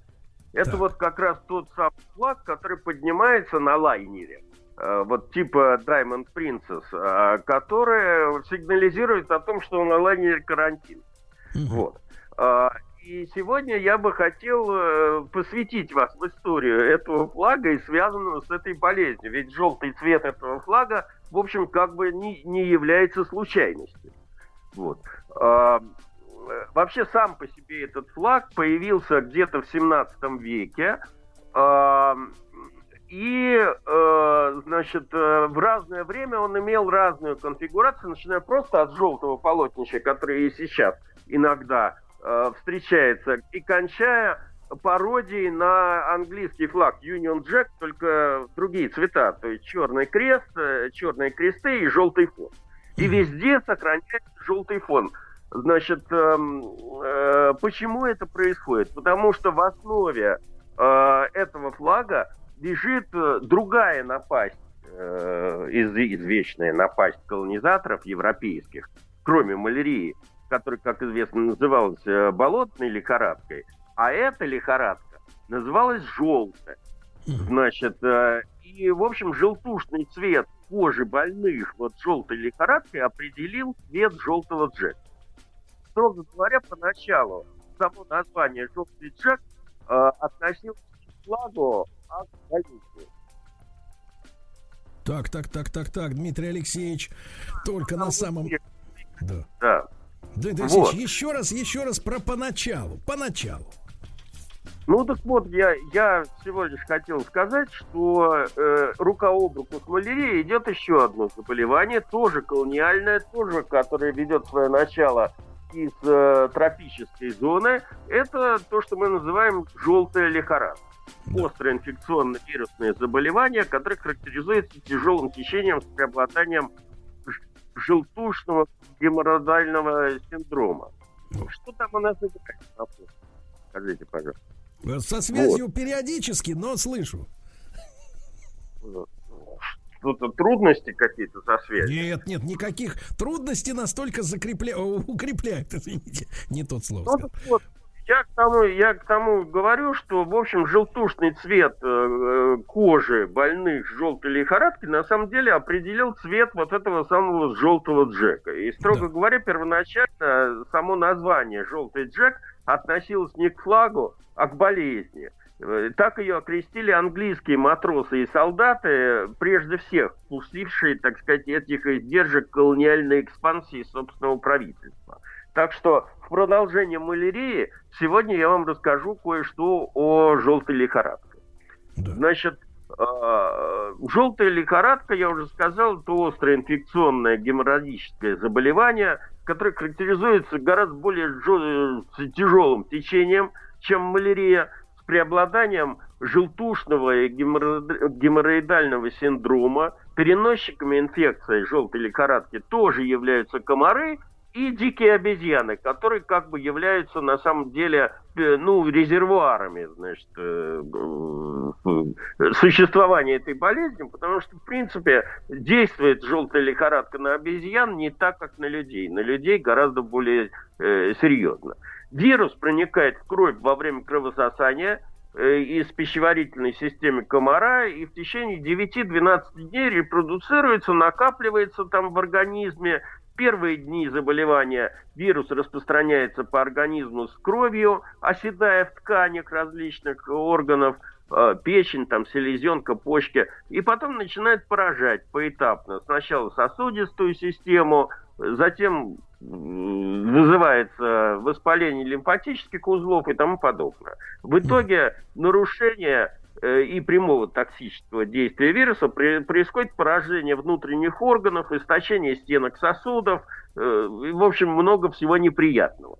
Это так. вот как раз тот самый флаг, который поднимается на лайнере. Э, вот типа Diamond Princess, э, который сигнализирует о том, что на лайнере карантин. Угу. Вот. И сегодня я бы хотел э, посвятить вас в историю этого флага и связанного с этой болезнью. Ведь желтый цвет этого флага, в общем, как бы не, не является случайностью. Вот. А, вообще сам по себе этот флаг появился где-то в 17 веке. А, и, э, значит, э, в разное время он имел разную конфигурацию, начиная просто от желтого полотнища, которое и сейчас иногда э, встречается, и кончая пародией на английский флаг Union Jack, только другие цвета, то есть черный крест, э, черные кресты и желтый фон. И везде сохраняется желтый фон. Значит, э, э, почему это происходит? Потому что в основе э, этого флага лежит э, другая напасть, э, из, извечная напасть колонизаторов европейских, кроме малярии которая, как известно, называлась э, болотной лихорадкой, а эта лихорадка называлась желтая. Значит, э, и, в общем, желтушный цвет кожи больных вот желтой лихорадкой определил цвет желтого джека. Строго говоря, поначалу само название желтый джек э, относилось к флагу, а к больнице. Так, так, так, так, так, Дмитрий Алексеевич, только на самом... Да. да. Да, да, вот. еще раз, еще раз про поначалу. Поначалу. Ну так вот, я, я всего лишь хотел сказать, что э, рука об руку с малярией идет еще одно заболевание, тоже колониальное, тоже, которое ведет свое начало из э, тропической зоны. Это то, что мы называем желтая лихорадка. Да. Острое инфекционное вирусное заболевание, которое характеризуется тяжелым течением с преобладанием желтушного геморрhoидального синдрома. Ну, что там у нас играет? Скажите, пожалуйста. Со связью вот. периодически, но слышу. что-то трудности какие-то со связью? Нет, нет, никаких трудностей настолько закрепля... укрепляют, извините, не тот слово ну. Вот, я к тому, я к тому говорю, что, в общем, желтушный цвет э, э кожи больных желтой лихорадкой на самом деле определил цвет вот этого самого желтого джека. И, строго да. говоря, первоначально само название «желтый джек» относилось не к флагу, а к болезни. Э, так ее окрестили английские матросы и солдаты, прежде всех пустившие, так сказать, этих издержек колониальной экспансии собственного правительства. Так что продолжение малярии сегодня я вам расскажу кое-что о желтой лихорадке. Да. Значит, э, желтая лихорадка, я уже сказал, это острое инфекционное геморрагическое заболевание, которое характеризуется гораздо более тяжелым течением, чем малярия, с преобладанием желтушного и геморроидального синдрома. Переносчиками инфекции желтой лихорадки тоже являются комары – и дикие обезьяны, которые как бы являются на самом деле э, ну, резервуарами значит, э, э, существования этой болезни, потому что, в принципе, действует желтая лихорадка на обезьян не так, как на людей. На людей гораздо более э, серьезно. Вирус проникает в кровь во время кровососания из пищеварительной системы комара и в течение 9-12 дней репродуцируется, накапливается там в организме, первые дни заболевания вирус распространяется по организму с кровью, оседая в тканях различных органов, э, печень, там, селезенка, почки, и потом начинает поражать поэтапно. Сначала сосудистую систему, затем вызывается воспаление лимфатических узлов и тому подобное. В итоге нарушение и прямого токсического действия вируса происходит поражение внутренних органов, истощение стенок сосудов, э, в общем, много всего неприятного.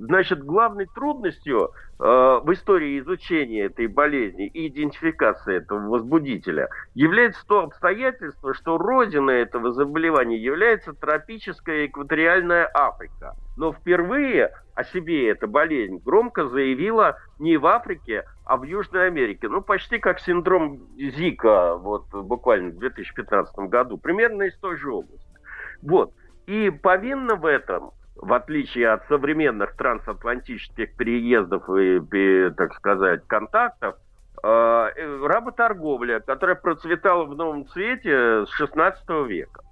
Значит, главной трудностью э, в истории изучения этой болезни и идентификации этого возбудителя является то обстоятельство, что родина этого заболевания является тропическая экваториальная Африка. Но впервые о себе эта болезнь громко заявила не в Африке, а в Южной Америке. Ну, почти как синдром Зика, вот буквально в 2015 году, примерно из той же области. Вот. И повинна в этом в отличие от современных трансатлантических переездов и, так сказать, контактов, э, работорговля, которая процветала в новом цвете с 16 века.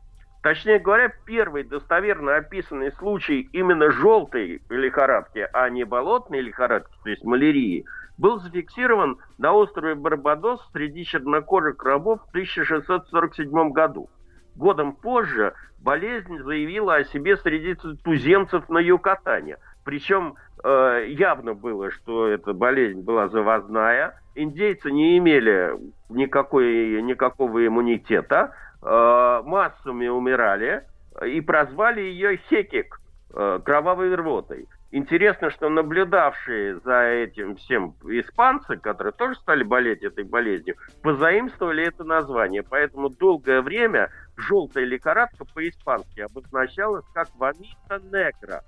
Точнее говоря, первый достоверно описанный случай именно желтой лихорадки, а не болотной лихорадки, то есть малярии, был зафиксирован на острове Барбадос среди чернокожих рабов в 1647 году. Годом позже болезнь заявила о себе среди туземцев на Юкатане. Причем э, явно было, что эта болезнь была завозная. Индейцы не имели никакой, никакого иммунитета, э, массами умирали и прозвали ее хекик, э, кровавой рвотой. Интересно, что наблюдавшие за этим всем испанцы, которые тоже стали болеть этой болезнью, позаимствовали это название. Поэтому долгое время желтая лихорадка по-испански обозначалась как вамита негра.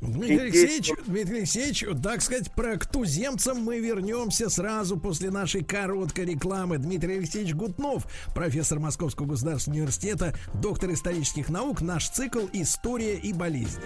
Дмитрий Алексеевич, Дмитрий Алексеевич, так сказать, про к туземцам мы вернемся сразу после нашей короткой рекламы. Дмитрий Алексеевич Гутнов, профессор Московского государственного университета, доктор исторических наук, наш цикл «История и болезнь».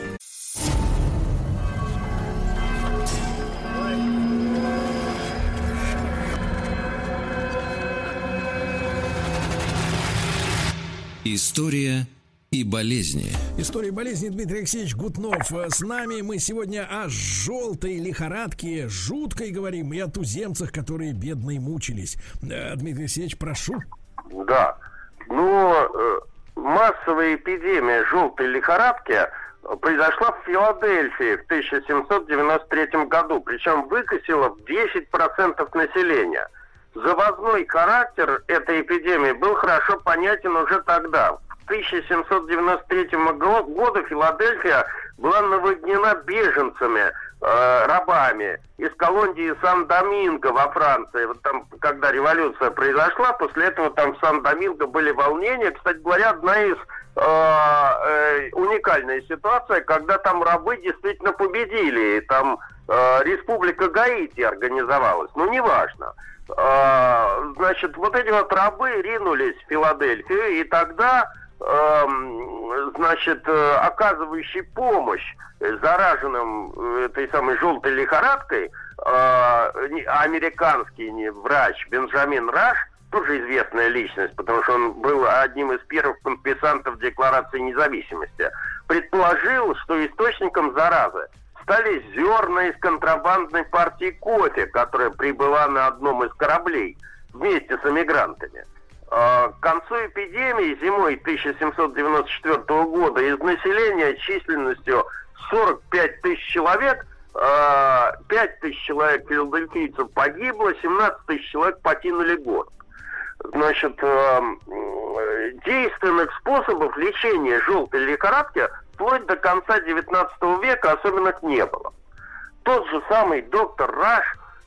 История и болезни. История болезни Дмитрий Алексеевич Гутнов с нами. Мы сегодня о желтой лихорадке, жуткой говорим, и о туземцах, которые бедные мучились. Э, Дмитрий Алексеевич, прошу. Да. Ну, э, массовая эпидемия желтой лихорадки произошла в Филадельфии в 1793 году, причем выкосила в 10% населения. Завозной характер этой эпидемии был хорошо понятен уже тогда. 1793 году Филадельфия была наводнена беженцами, э, рабами из колонии Сан-Доминго во Франции. Вот там, когда революция произошла, после этого там в Сан-Доминго были волнения. Кстати говоря, одна из э, э, уникальная ситуация, когда там рабы действительно победили, и там э, Республика Гаити организовалась. Ну, неважно. Э, значит, вот эти вот рабы ринулись в Филадельфию, и тогда, э, значит, э, оказывающий помощь зараженным э, этой самой желтой лихорадкой, э, американский врач Бенджамин Раш, тоже известная личность, потому что он был одним из первых подписантов Декларации независимости, предположил, что источником заразы стали зерна из контрабандной партии кофе, которая прибыла на одном из кораблей вместе с эмигрантами. А, К концу эпидемии зимой 1794 года из населения численностью 45 тысяч человек, а, 5 тысяч человек филадельфийцев погибло, 17 тысяч человек покинули город. Значит, э, м, действенных способов лечения желтой лихорадки вплоть до конца 19 века особенных не было. Тот же самый доктор Раш,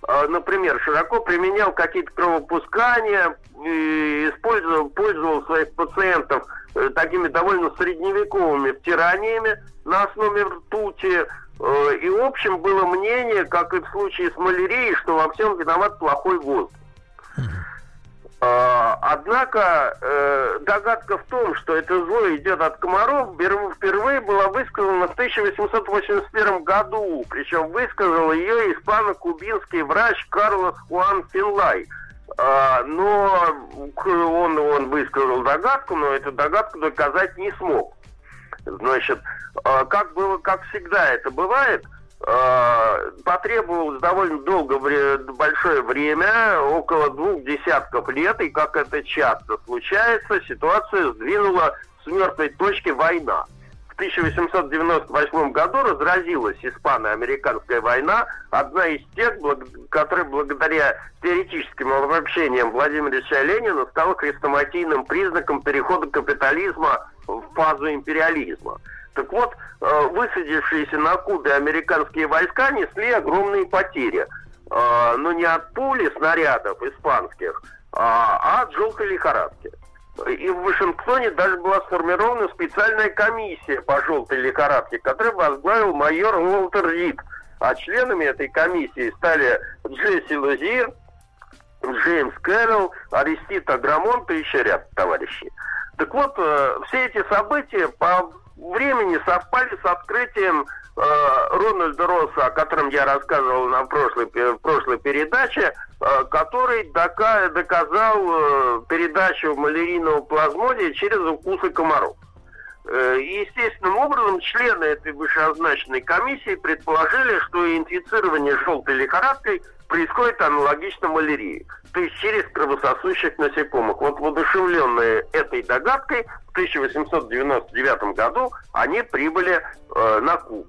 э, например, широко применял какие-то кровопускания, использовал, пользовал своих пациентов э, такими довольно средневековыми втираниями на основе ртути. Э, И, в общем, было мнение, как и в случае с малярией, что во всем виноват плохой воздух. А, Однако э, догадка в том, что это зло идет от комаров, впер- впервые была высказана в 1881 году. Причем высказал ее испано-кубинский врач Карлос Хуан Финлай. А, но он, он высказал догадку, но эту догадку доказать не смог. Значит, а, как было, как всегда это бывает, потребовалось довольно долго, большое время, около двух десятков лет, и как это часто случается, ситуацию сдвинула с мертвой точки война. В 1898 году разразилась испано-американская война, одна из тех, которая благодаря теоретическим обобщениям Владимира Ильича Ленина стала хрестоматийным признаком перехода капитализма в фазу империализма. Так вот, высадившиеся на Кубе американские войска несли огромные потери. Э, Но не от пули снарядов испанских, а а от желтой лихорадки. И в Вашингтоне даже была сформирована специальная комиссия по желтой лихорадке, которую возглавил майор Уолтер Рид. А членами этой комиссии стали Джесси Лазир, Джеймс Кэрролл, Аристид Аграмонт и еще ряд товарищей. Так вот, э, все эти события по времени совпали с открытием э, Рональда Росса, о котором я рассказывал на прошлой, в прошлой передаче, э, который дока- доказал э, передачу малярийного плазмодия через укусы комаров. Э, естественным образом члены этой вышеозначенной комиссии предположили, что инфицирование желтой лихорадкой происходит аналогично малярии, то есть через кровососущих насекомых. Вот воодушевленные этой догадкой в 1899 году они прибыли э, на Кубу.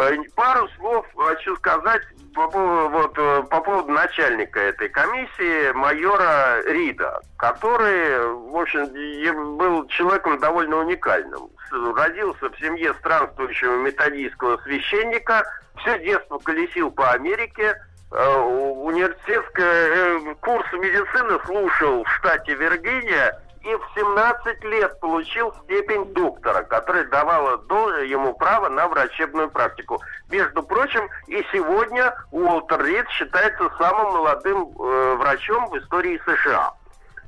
Э, Пару слов хочу сказать по поводу, вот, э, по поводу начальника этой комиссии, майора Рида, который, в общем, был человеком довольно уникальным. Родился в семье странствующего методийского священника, все детство колесил по Америке, э, университетский курс медицины слушал в штате Виргиния и в 17 лет получил степень доктора, которая давала ему право на врачебную практику. Между прочим, и сегодня Уолтер Рид считается самым молодым э, врачом в истории США.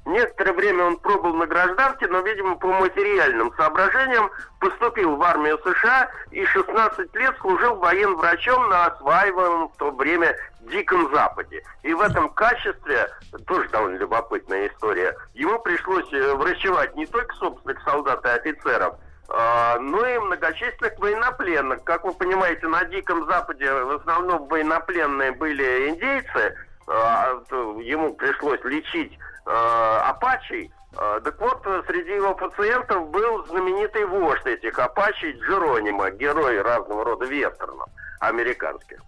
Некоторое время он пробыл на гражданке, но, видимо, по материальным соображениям поступил в армию США и 16 лет служил военврачом на осваиваемом в то время Диком Западе. И в этом качестве, тоже довольно любопытная история, ему пришлось э, врачевать не только собственных солдат и офицеров, а, но и многочисленных военнопленных. Как вы понимаете, на Диком Западе в основном военнопленные были индейцы, а, ему пришлось лечить э, апачей. Так вот, среди его пациентов был знаменитый вождь этих апачей Джеронима, герой разного рода вестернов американских.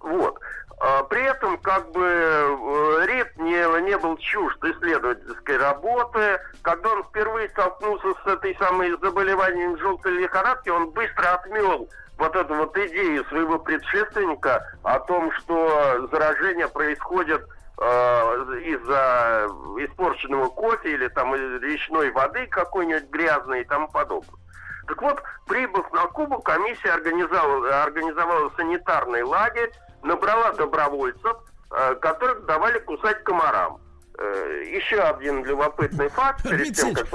Вот. А При этом, как бы, э, Рид не, не был чужд исследовательской работы. Когда он впервые столкнулся с этой самой заболеванием желтой лихорадки, он быстро отмел вот эту вот идею своего предшественника о том, что заражение происходит э, из-за испорченного кофе или там речной воды какой-нибудь грязной и тому подобное. Так вот, прибыв на Кубу, комиссия организовала, организовала санитарный лагерь, набрала добровольцев, э, которых давали кусать комарам. Э, Еще один любопытный факт. Перед тем, Алексеевич,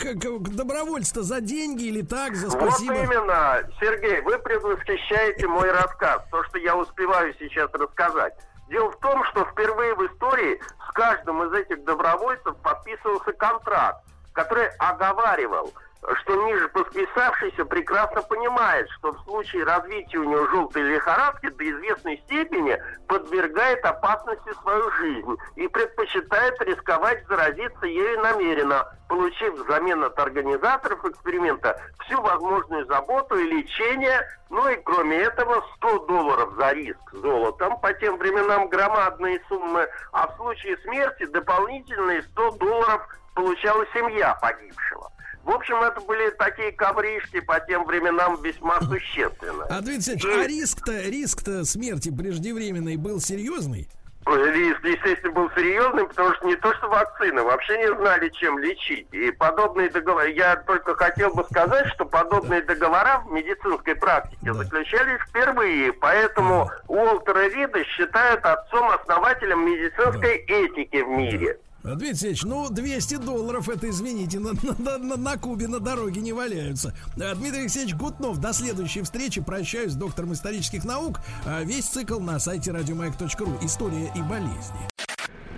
как а добровольство за деньги или так, за Вот спасибо? именно, Сергей, вы предвосхищаете мой рассказ, то, что я успеваю сейчас рассказать. Дело в том, что впервые в истории с каждым из этих добровольцев подписывался контракт, который оговаривал, что ниже подписавшийся прекрасно понимает, что в случае развития у него желтой лихорадки до известной степени подвергает опасности свою жизнь и предпочитает рисковать заразиться ею намеренно, получив взамен от организаторов эксперимента всю возможную заботу и лечение, ну и кроме этого 100 долларов за риск золотом, по тем временам громадные суммы, а в случае смерти дополнительные 100 долларов получала семья погибшего. В общем, это были такие ковришки по тем временам весьма существенные. А, Дмитрий Алексеевич, а риск-то, риск-то смерти преждевременной был серьезный? Риск, естественно, был серьезный, потому что не то, что вакцины, вообще не знали, чем лечить. И подобные договоры, я только хотел бы сказать, что подобные договора в медицинской практике заключались впервые. Поэтому Уолтера Рида считают отцом-основателем медицинской этики в мире. А, Дмитрий Алексеевич, ну 200 долларов, это, извините, на, на- на- на Кубе на дороге не валяются. А, Дмитрий Алексеевич Гутнов, до следующей встречи. Прощаюсь с доктором исторических наук. А, Весь цикл на сайте радиомаяк.ру. История и болезни.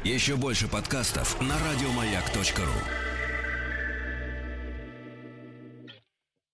Еще больше подкастов на радиомаяк.ру.